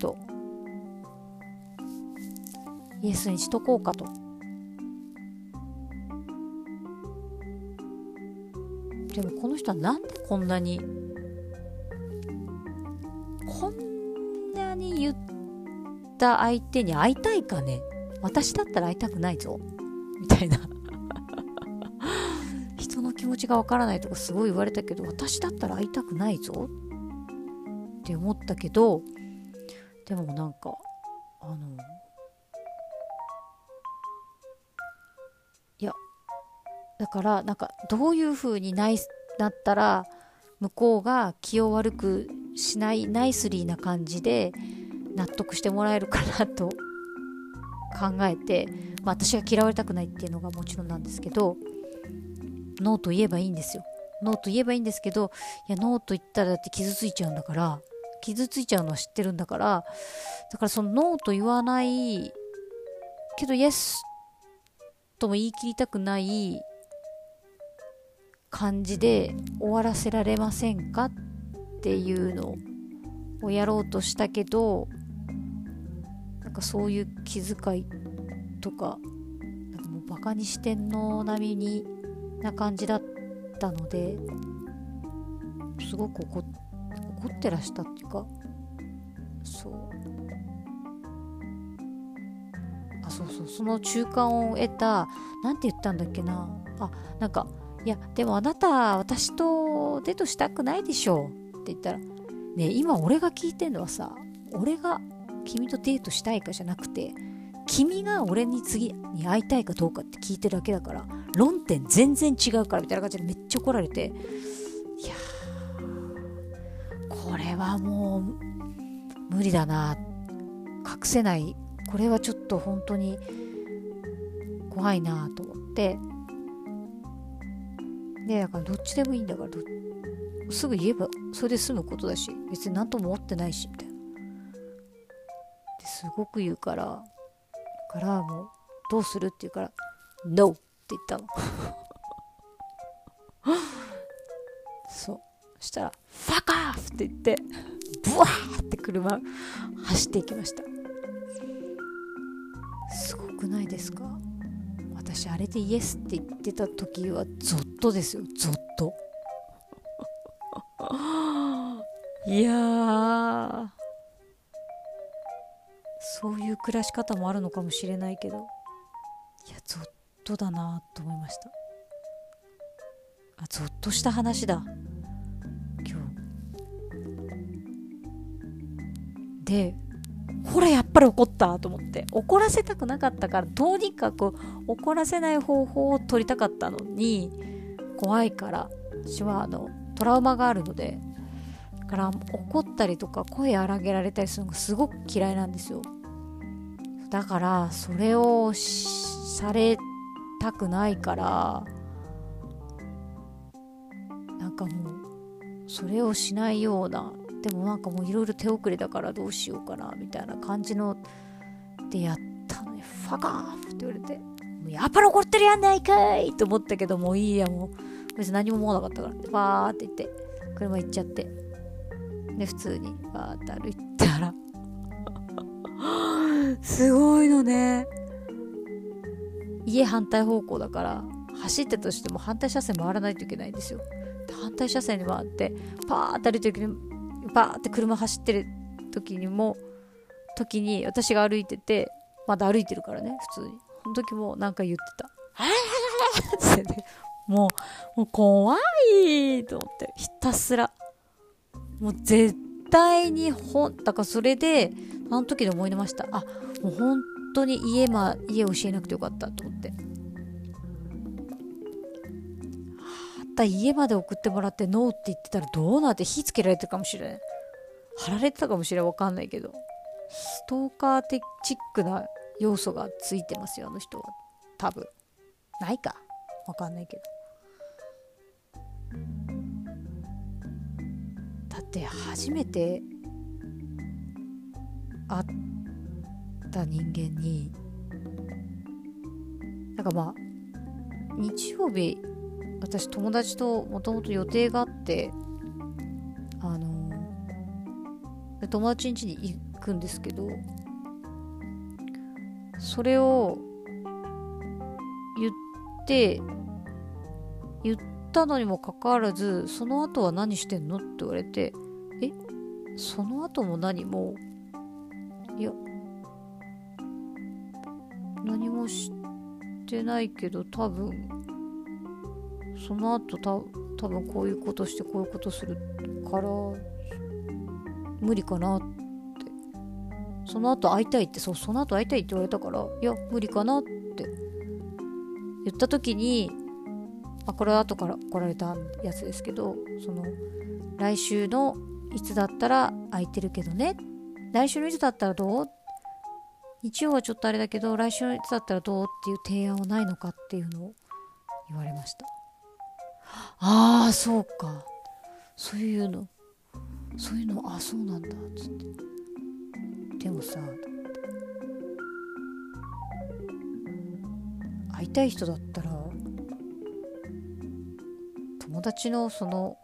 と。イエスにしとこうかと。でもこの人はなんでこんなにこんなに言った相手に会いたいかね。私だったら会いたくないぞ。みたいな。人の気持ちがわからないとかすごい言われたけど私だったら会いたくないぞ。って思ったけどでもなんかあのいやだからなんかどういう風にななったら向こうが気を悪くしないナイスリーな感じで納得してもらえるかなと考えて、まあ、私が嫌われたくないっていうのがもちろんなんですけどノーと言えばいいんですよ。ノーと言えばいいんですけどいやノーと言ったらだって傷ついちゃうんだから傷ついちゃうのは知ってるんだからだからそのノーと言わないけどイエスとも言い切りたくない感じで終わらせられませんかっていうのをやろうとしたけどかそういう気遣いとかなんかもうバカにしてんの並みにな感じだったのですごく怒ってらしたっていうかそう。あそうそうその中間を得た何て言ったんだっけな。あなんかいやでもあなた私とデートしたくないでしょって言ったらね今俺が聞いてんのはさ俺が君とデートしたいかじゃなくて君が俺に次に会いたいかどうかって聞いてるだけだから論点全然違うからみたいな感じでめっちゃ怒られていやこれはもう無理だな。隠せない。これはちょっと本当に怖いなと思って。でだからどっちでもいいんだからすぐ言えばそれで済むことだし別に何とも思ってないしみたいな。ですごく言うからからもうどうするって言うから NO って言ったの。そう。したら「ファカーフ!」って言ってブワーって車走っていきました。すごくないですか？私あれでイエスって言ってた時はゾッとですよ。ゾッと。いやそういう暮らし方もあるのかもしれないけどいやゾッとだなと思いました。あゾッとした話だ。今日。でほらやっぱり怒ったと思って。怒らせたくなかったからとにかく怒らせない方法を取りたかったのに怖いから私はあのトラウマがあるのでだから怒ったりとか声荒げられたりするのがすごく嫌いなんですよ。だからそれをされたくないからなんかもうそれをしないようなでもなんかもういろいろ手遅れだからどうしようかなみたいな感じのでやったのにファカーって言われてもうやっぱり怒ってるやんないかいと思ったけどもういいやもう。別に何も思わなかったからバーって言って車行っちゃって。で普通にバーって歩いたら。すごいのね。家反対方向だから走ってとしても反対車線回らないといけないんですよ。反対車線に回ってパーって歩いてる時にバーって車走ってる時にも時に私が歩いててまだ歩いてるからね普通に。その時もなんか言ってた。ってね。もうもう怖いと思ってひたすら。もう絶対にほんだからそれであの時で思い出ました。あもう本当に家,、ま、家教えなくてよかったと思って。た家まで送ってもらってノーって言ってたらどうなって火つけられてるかもしれない。貼られてたかもしれないわかんないけど。ストーカー的チックな要素がついてますよあの人は。多分。ないか。わかんないけど。だって初めて会った人間になんかまあ日曜日私友達ともともと予定があってあの、友達ん家に行くんですけどそれを言って言ったのにもかかわらずその後は何してんのって言われてえその後も何もいや何もしてないけど多分その後た多分こういうことしてこういうことするから無理かなって。その後会いたいってそうその後会いたいって言われたからいや無理かなって。言った時に、あ、これは後から来られたやつですけどその来週のいつだったら空いてるけどねって来週のいつだったらどう？日曜はちょっとあれだけど来週のいつだったらどうっていう提案はないのかっていうのを言われました。ああそうか。そういうの。そういうのあそうなんだ。っつって。でもさ会いたい人だったら友達のその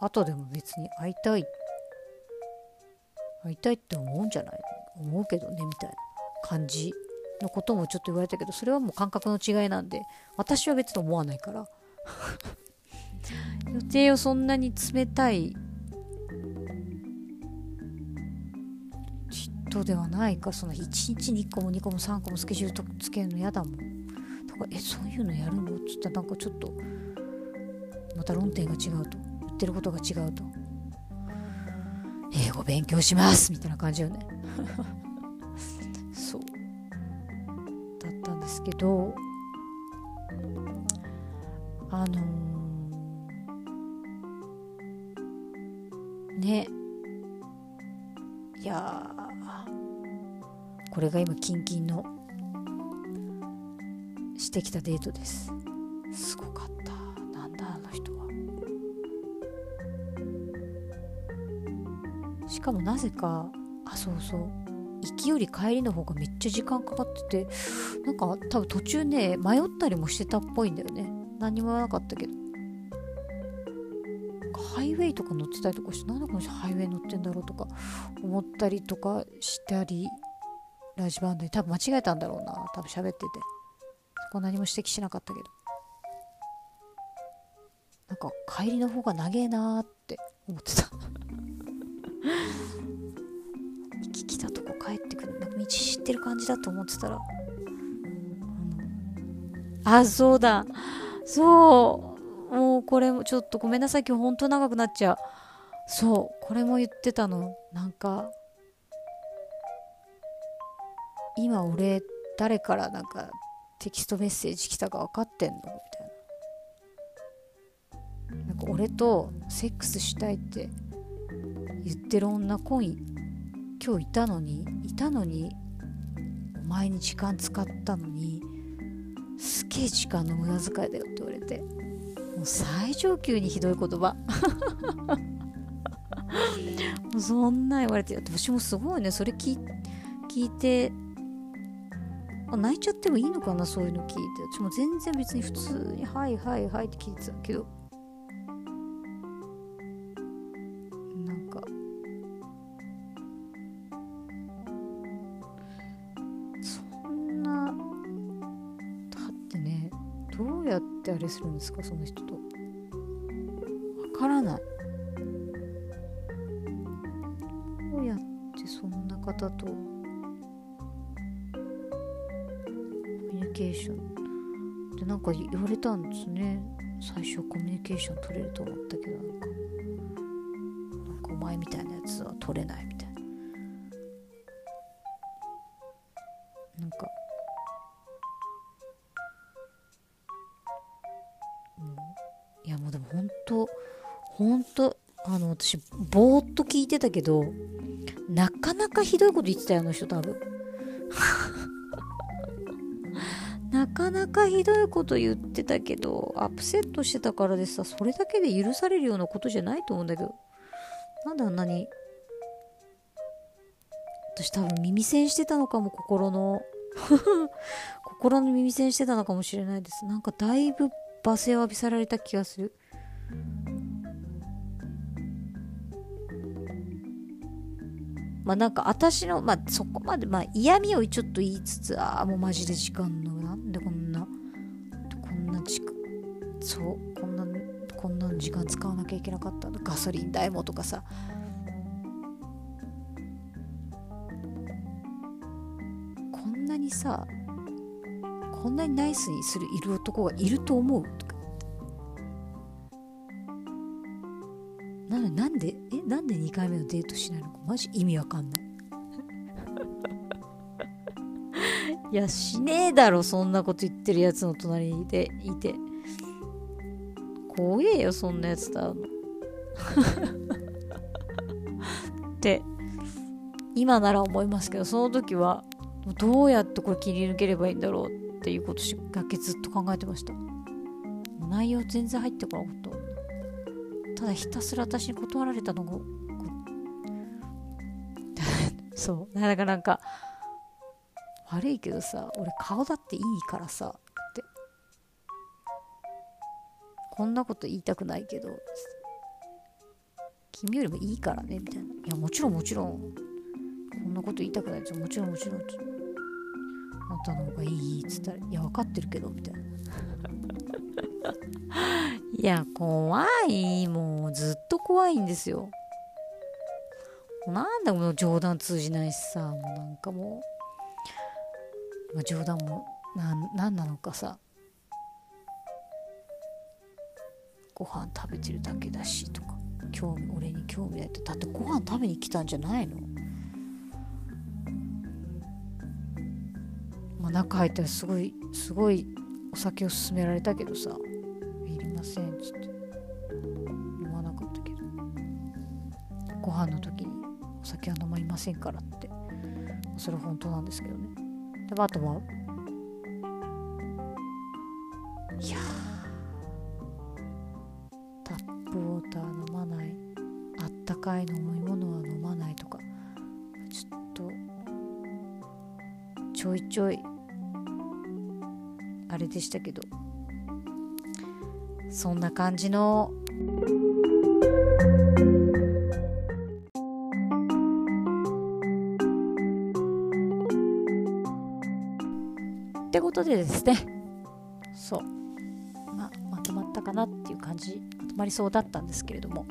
後でも別に会いたいって会いたいって思うんじゃない？思うけどねみたいな感じのこともちょっと言われたけどそれはもう感覚の違いなんで私は別に思わないから。予定をそんなに冷たい人ではないか？その1日に1個も2個も3個もスケジュールとつけるの嫌だもん。とかえそういうのやるの？っつったらなんかちょっとまた論点が違うと言ってることが違うと。英語勉強しますみたいな感じよね。そう。だったんですけどあのー、ね。いやこれが今キンキンのしてきたデートです。すごかった。なんだあの人は。しかもなぜかあそうそう。行きより帰りの方がめっちゃ時間かかっててなんか多分途中ね迷ったりもしてたっぽいんだよね。何も言わなかったけど。ハイウェイとか乗ってたりとかしてなんでこの人ハイウェイ乗ってんだろうとか思ったりとかしたりラジバンドに多分間違えたんだろうな多分喋ってて。そこ何も指摘しなかったけど。なんか帰りの方が長えなーって思ってた。行き来たとこ帰ってくる。なんか道知ってる感じだと思ってたら。あそうだ。そう。もうこれもちょっとごめんなさい。今日ほんと長くなっちゃう。そう。これも言ってたの。なんか今俺誰からなんかテキストメッセージ来たか分かってんの？みたいな。なんか俺とセックスしたいって言ってる女今今日いたのにいたのにお前に時間使ったのにすげえ時間の無駄遣いだよって言われてもう最上級にひどい言葉。そんな言われて私もすごいねそれ聞聞いて泣いちゃってもいいのかなそういうの聞いて。私も全然別に普通に「はいはいはい」って聞いてたけどあれするんですか？その人と。わからない。どうやってそんな方と？コミュニケーション。でなんか言われたんですね。最初コミュニケーション取れると思ったけどなんかなんかお前みたいなやつは取れないみたいな。当本当あの私ぼーっと聞いてたけどなかなかひどいこと言ってたよあの人多分。なかなかひどいこと言ってたけどアップセットしてたからでさそれだけで許されるようなことじゃないと思うんだけど。なんであんなに私多分耳栓してたのかも心の。心の耳栓してたのかもしれないです。なんかだいぶ罵声を浴びせられた気がする。まあなんか私のまあそこまでまあ嫌味をちょっと言いつつああもうマジで時間のなんでこんな。こんな時間。そう。こんなこんな時間使わなきゃいけなかった。のガソリン代もとかさ。こんなにさこんなにナイスにするいる男がいると思う？となのなんでえなんで2回目のデートしないのかマジ意味わかんない。いやしねえだろそんなこと言ってるやつの隣でいて。怖えよそんなやつと会うの。って今なら思いますけどその時はどうやってこれ切り抜ければいいんだろうっていうことだけずっと考えてました。内容全然入ってこなかったただひたすら私に断られたのが そう。だからなんか悪いけどさ俺顔だっていいからさって。こんなこと言いたくないけど君よりもいいからねみたいな。いやもちろんもちろん。こんなこと言いたくないですよ。もちろんもちろん。あんたの方がいいっつったらいや分かってるけどみたいな。いや怖い。もうずっと怖いんですよ。なんだもう冗談通じないしさもうなんかもう。まあ、冗談も何なんなのかさ。ご飯食べてるだけだしとか。興味俺に興味ないって。だってご飯食べに来たんじゃないの？まあ中入ったらすごいすごいお酒を勧められたけどさ「ません」っつって飲まなかったけどご飯の時にお酒は飲まいませんからって。それは本当なんですけどね。でもあとはいやタップウォーター飲まない。あったかい飲み物は飲まないとか。ちょっとちょいちょいあれでしたけど。そんな感じの。ってことでですね。そう。まあまとまったかなっていう感じまとまりそうだったんですけれども。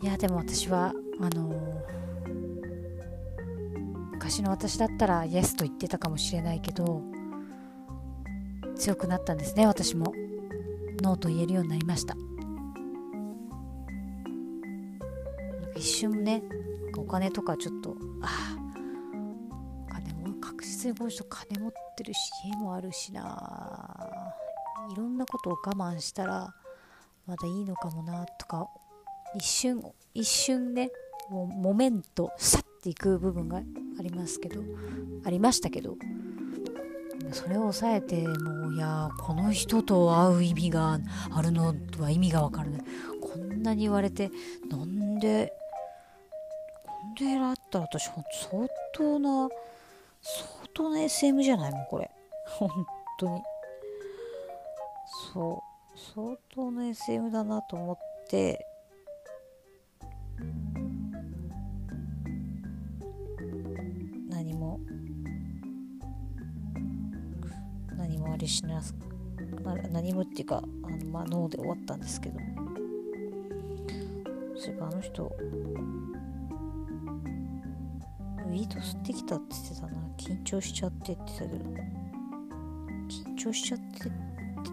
いやでも私はあのー、昔の私だったらイエスと言ってたかもしれないけど強くなったんですね私も。ノーと言えるようになりました。一瞬ねお金とかちょっとああ金も確実にこの人金持ってるし家もあるしな。いろんなことを我慢したらまだいいのかもなとか一瞬一瞬ねもうモメントさっていく部分がありますけどありましたけどそれを抑えてもういやこの人と会う意味があるのは意味がわからない。こんなに言われてなんでなんで選ったら私相当な相当な SM じゃない？もんこれ。本当に。そう。相当な SM だなと思って。何何もあれしな何もっていうかあの、まあ、脳で終わったんですけどそういえばあの人ウィード吸ってきたって言ってたな。緊張しちゃってって言ってたけど。緊張しちゃってっ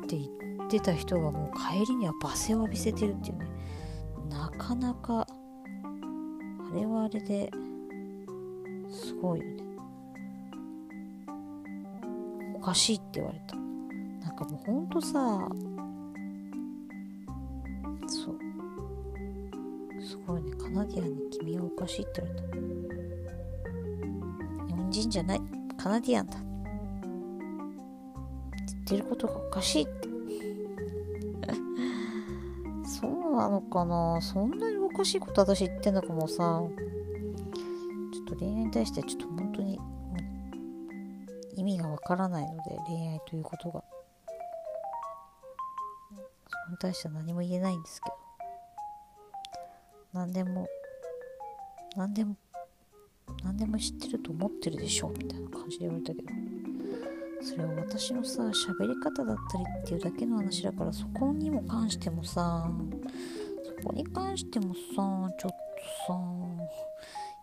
て言ってた人がもう帰りには罵声を浴びせてるっていうね。なかなかあれはあれでかしいって言われた。なんかもうほんとさそう。すごいね。カナディアンに君はおかしいって言われた。日本人じゃない。カナディアンだ。言ってることがおかしいって。そうなのかな。そんなにおかしいこと私言ってんのかもさ。ちょっと恋愛に対してちょっとからないので恋愛ということが。それに対しては何も言えないんですけど。何でも何でも何でも知ってると思ってるでしょみたいな感じで言われたけど。それは私のさ喋り方だったりっていうだけの話だからそこにも関してもさそこに関してもさちょっとさ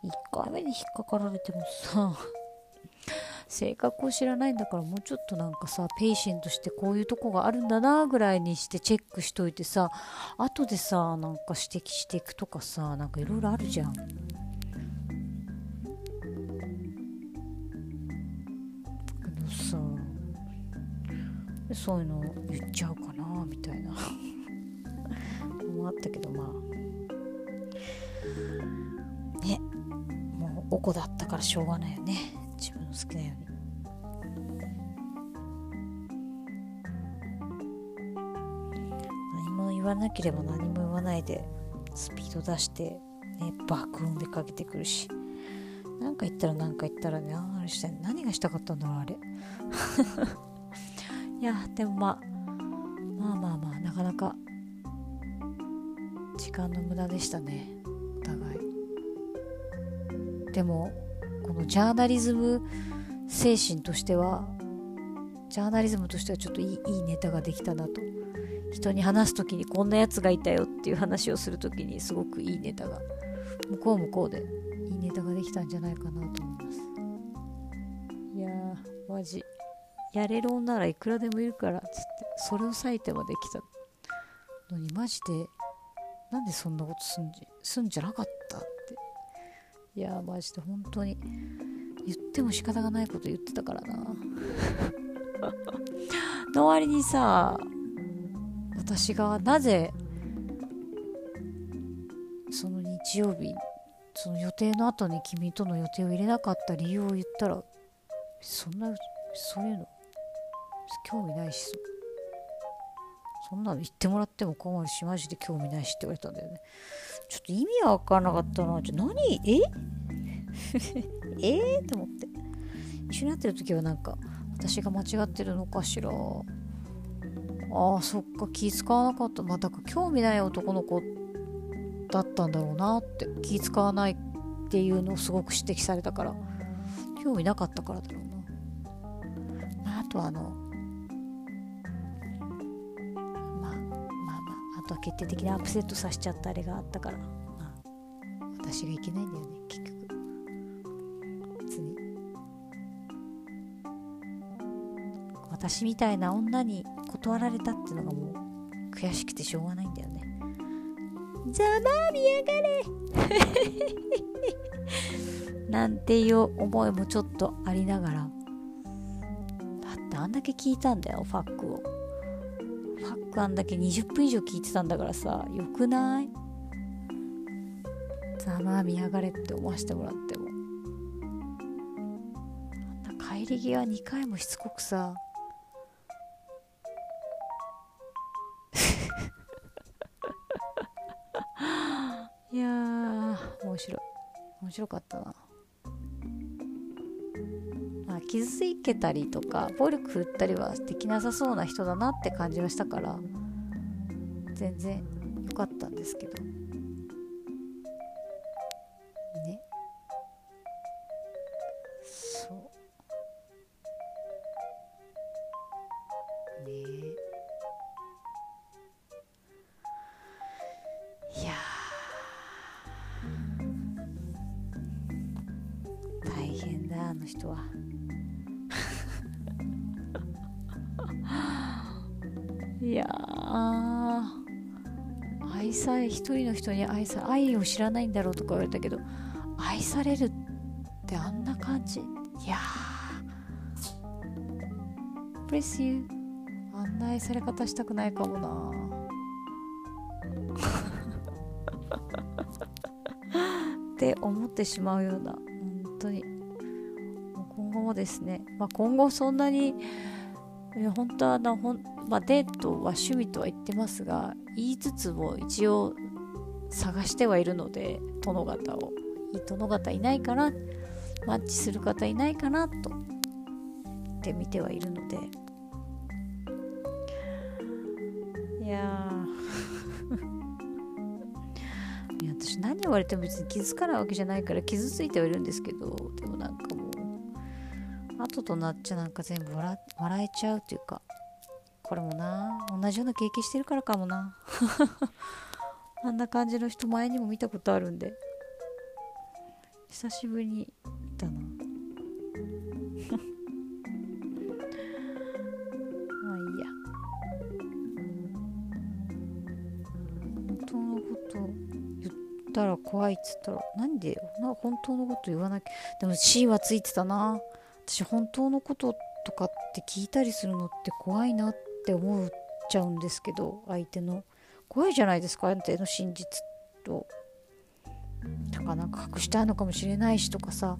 1回目で引っかかられてもさ性格を知らないんだからもうちょっとなんかさ patient してこういうとこがあるんだなぐらいにしてチェックしといてさ後でさなんか指摘していくとかさなんかいろいろあるじゃん。さそういうの言っちゃうかなみたいな。もあったけどまあ。ね。もうおこだったからしょうがないよね。自分の好きなように。何も言わなければ何も言わないでスピード出してね爆音でかけてくるし。何か言ったら何か言ったらねあれした何がしたかったんだろうあれ。いやでもまあまあまあまあなかなか時間の無駄でしたね。お互い。でもこのジャーナリズム精神としてはジャーナリズムとしてはちょっといいいいネタができたなと。人に話す時にこんなやつがいたよっていう話をする時にすごくいいネタが。向こう向こうでいいネタができたんじゃないかなと思います。いやーマジ。やれる女ならいくらでもいるからっつってそれを割いてまで来たのにマジでなんでそんなことすんじすんじゃなかったいやーマジで本当に。言っても仕方がないこと言ってたからな。の割にさ私がなぜその日曜日その予定の後に君との予定を入れなかった理由を言ったらそんなそういうの興味ないしそそんなの言ってもらっても困るしマジで興味ないしって言われたんだよねちょっと意味は分からなかったな。じゃ何？え？え？ー、と思って。一緒になってる時はなんか私が間違ってるのかしら。ああそっか。気使わなかった。まあ興味ない男の子だったんだろうなって。気使わないっていうのをすごく指摘されたから。興味なかったからだろうな、あ、とあのとは決定的にアップセットさせちゃったあれがあったから、私がいけないんだよね結局。別に。私みたいな女に断られたっていうのがもう悔しくてしょうがないんだよね。ざま見やがれ。なんていう思いもちょっとありながら。だってあんだけ聞いたんだよファックを。ファックあんだけ20分以上聞いてたんだからさよくない？ざまみやがれって思わせてもらっても。あんな帰り際2回もしつこくさ。いやー面白い。面白かったな。傷つけたりとか暴力振ったりはできなさそうな人だなって感じはしたから全然良かったんですけど。に愛さ愛を知らないんだろうとか言われたけど愛されるってあんな感じ。いやー。Bless you あんな愛され方したくないかもな。って思ってしまうような。本当に。今後もですね、まあ、今後そんなに本当はあのほん、まあ、デートは趣味とは言ってますが言いつつも一応探してはいるので殿方を。い殿方いないかなマッチする方いないかなとって見てはいるので。いやー。いや私何言われても別に気づかないわけじゃないから傷ついてはいるんですけどでもなんかもう後となっちゃなんか全部笑笑えちゃうというかこれもな同じような経験してるからかもな。あんな感じの人前にも見たことあるんで。久しぶりにいたな。まあいいや。本当のこと言ったら怖いっつったらなんでな本当のこと言わなきゃ。でも C はついてたな。私本当のこととかって聞いたりするのって怖いなって思っちゃうんですけど相手の。怖いじゃないですか相手の真実と。だからなんか隠したいのかもしれないしとかさ。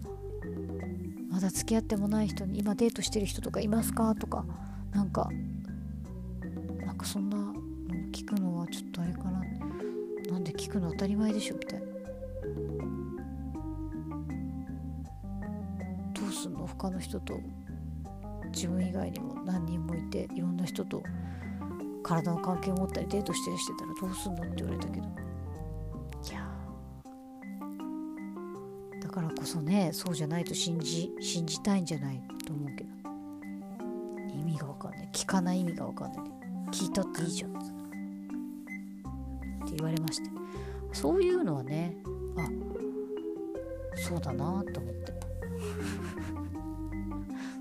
まだ付き合ってもない人に今デートしてる人とかいますかとか。なんかなんかそんなの聞くのはちょっとあれかな。なんで聞くの当たり前でしょみたいな。どうすんの？他の人と。自分以外にも何人もいていろんな人と。体の関係を持ったりデートしたりしてたらどうすんのって言われたけど。いや。だからこそねそうじゃないと信じ信じたいんじゃないと思うけど。意味がわかんない。聞かない意味がわかんない。聞いたっていいじゃん。って言われまして。そういうのはねあそうだなと思って。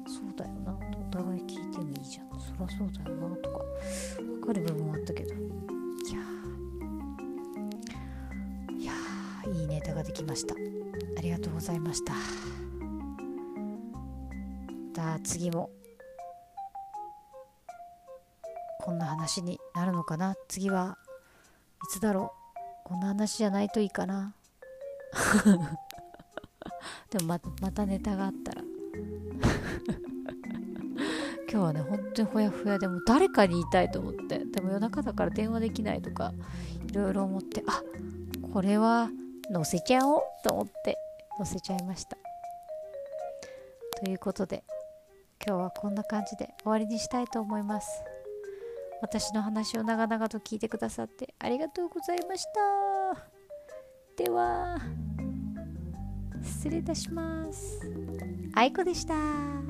そうだよなお互い聞いてもいいじゃん。そりゃそうだよなした。ありがとうございました。また次もこんな話になるのかな？次はいつだろう？こんな話じゃないといいかな？でもままたネタがあったら。今日はね本当にほやほやでも誰かに言いたいと思って。でも夜中だから電話できないとかいろいろ思って。あこれは載せちゃおうと思って載せちゃいました。ということで今日はこんな感じで終わりにしたいと思います。私の話を長々と聞いてくださってありがとうございました。では失礼いたします。あいこでした。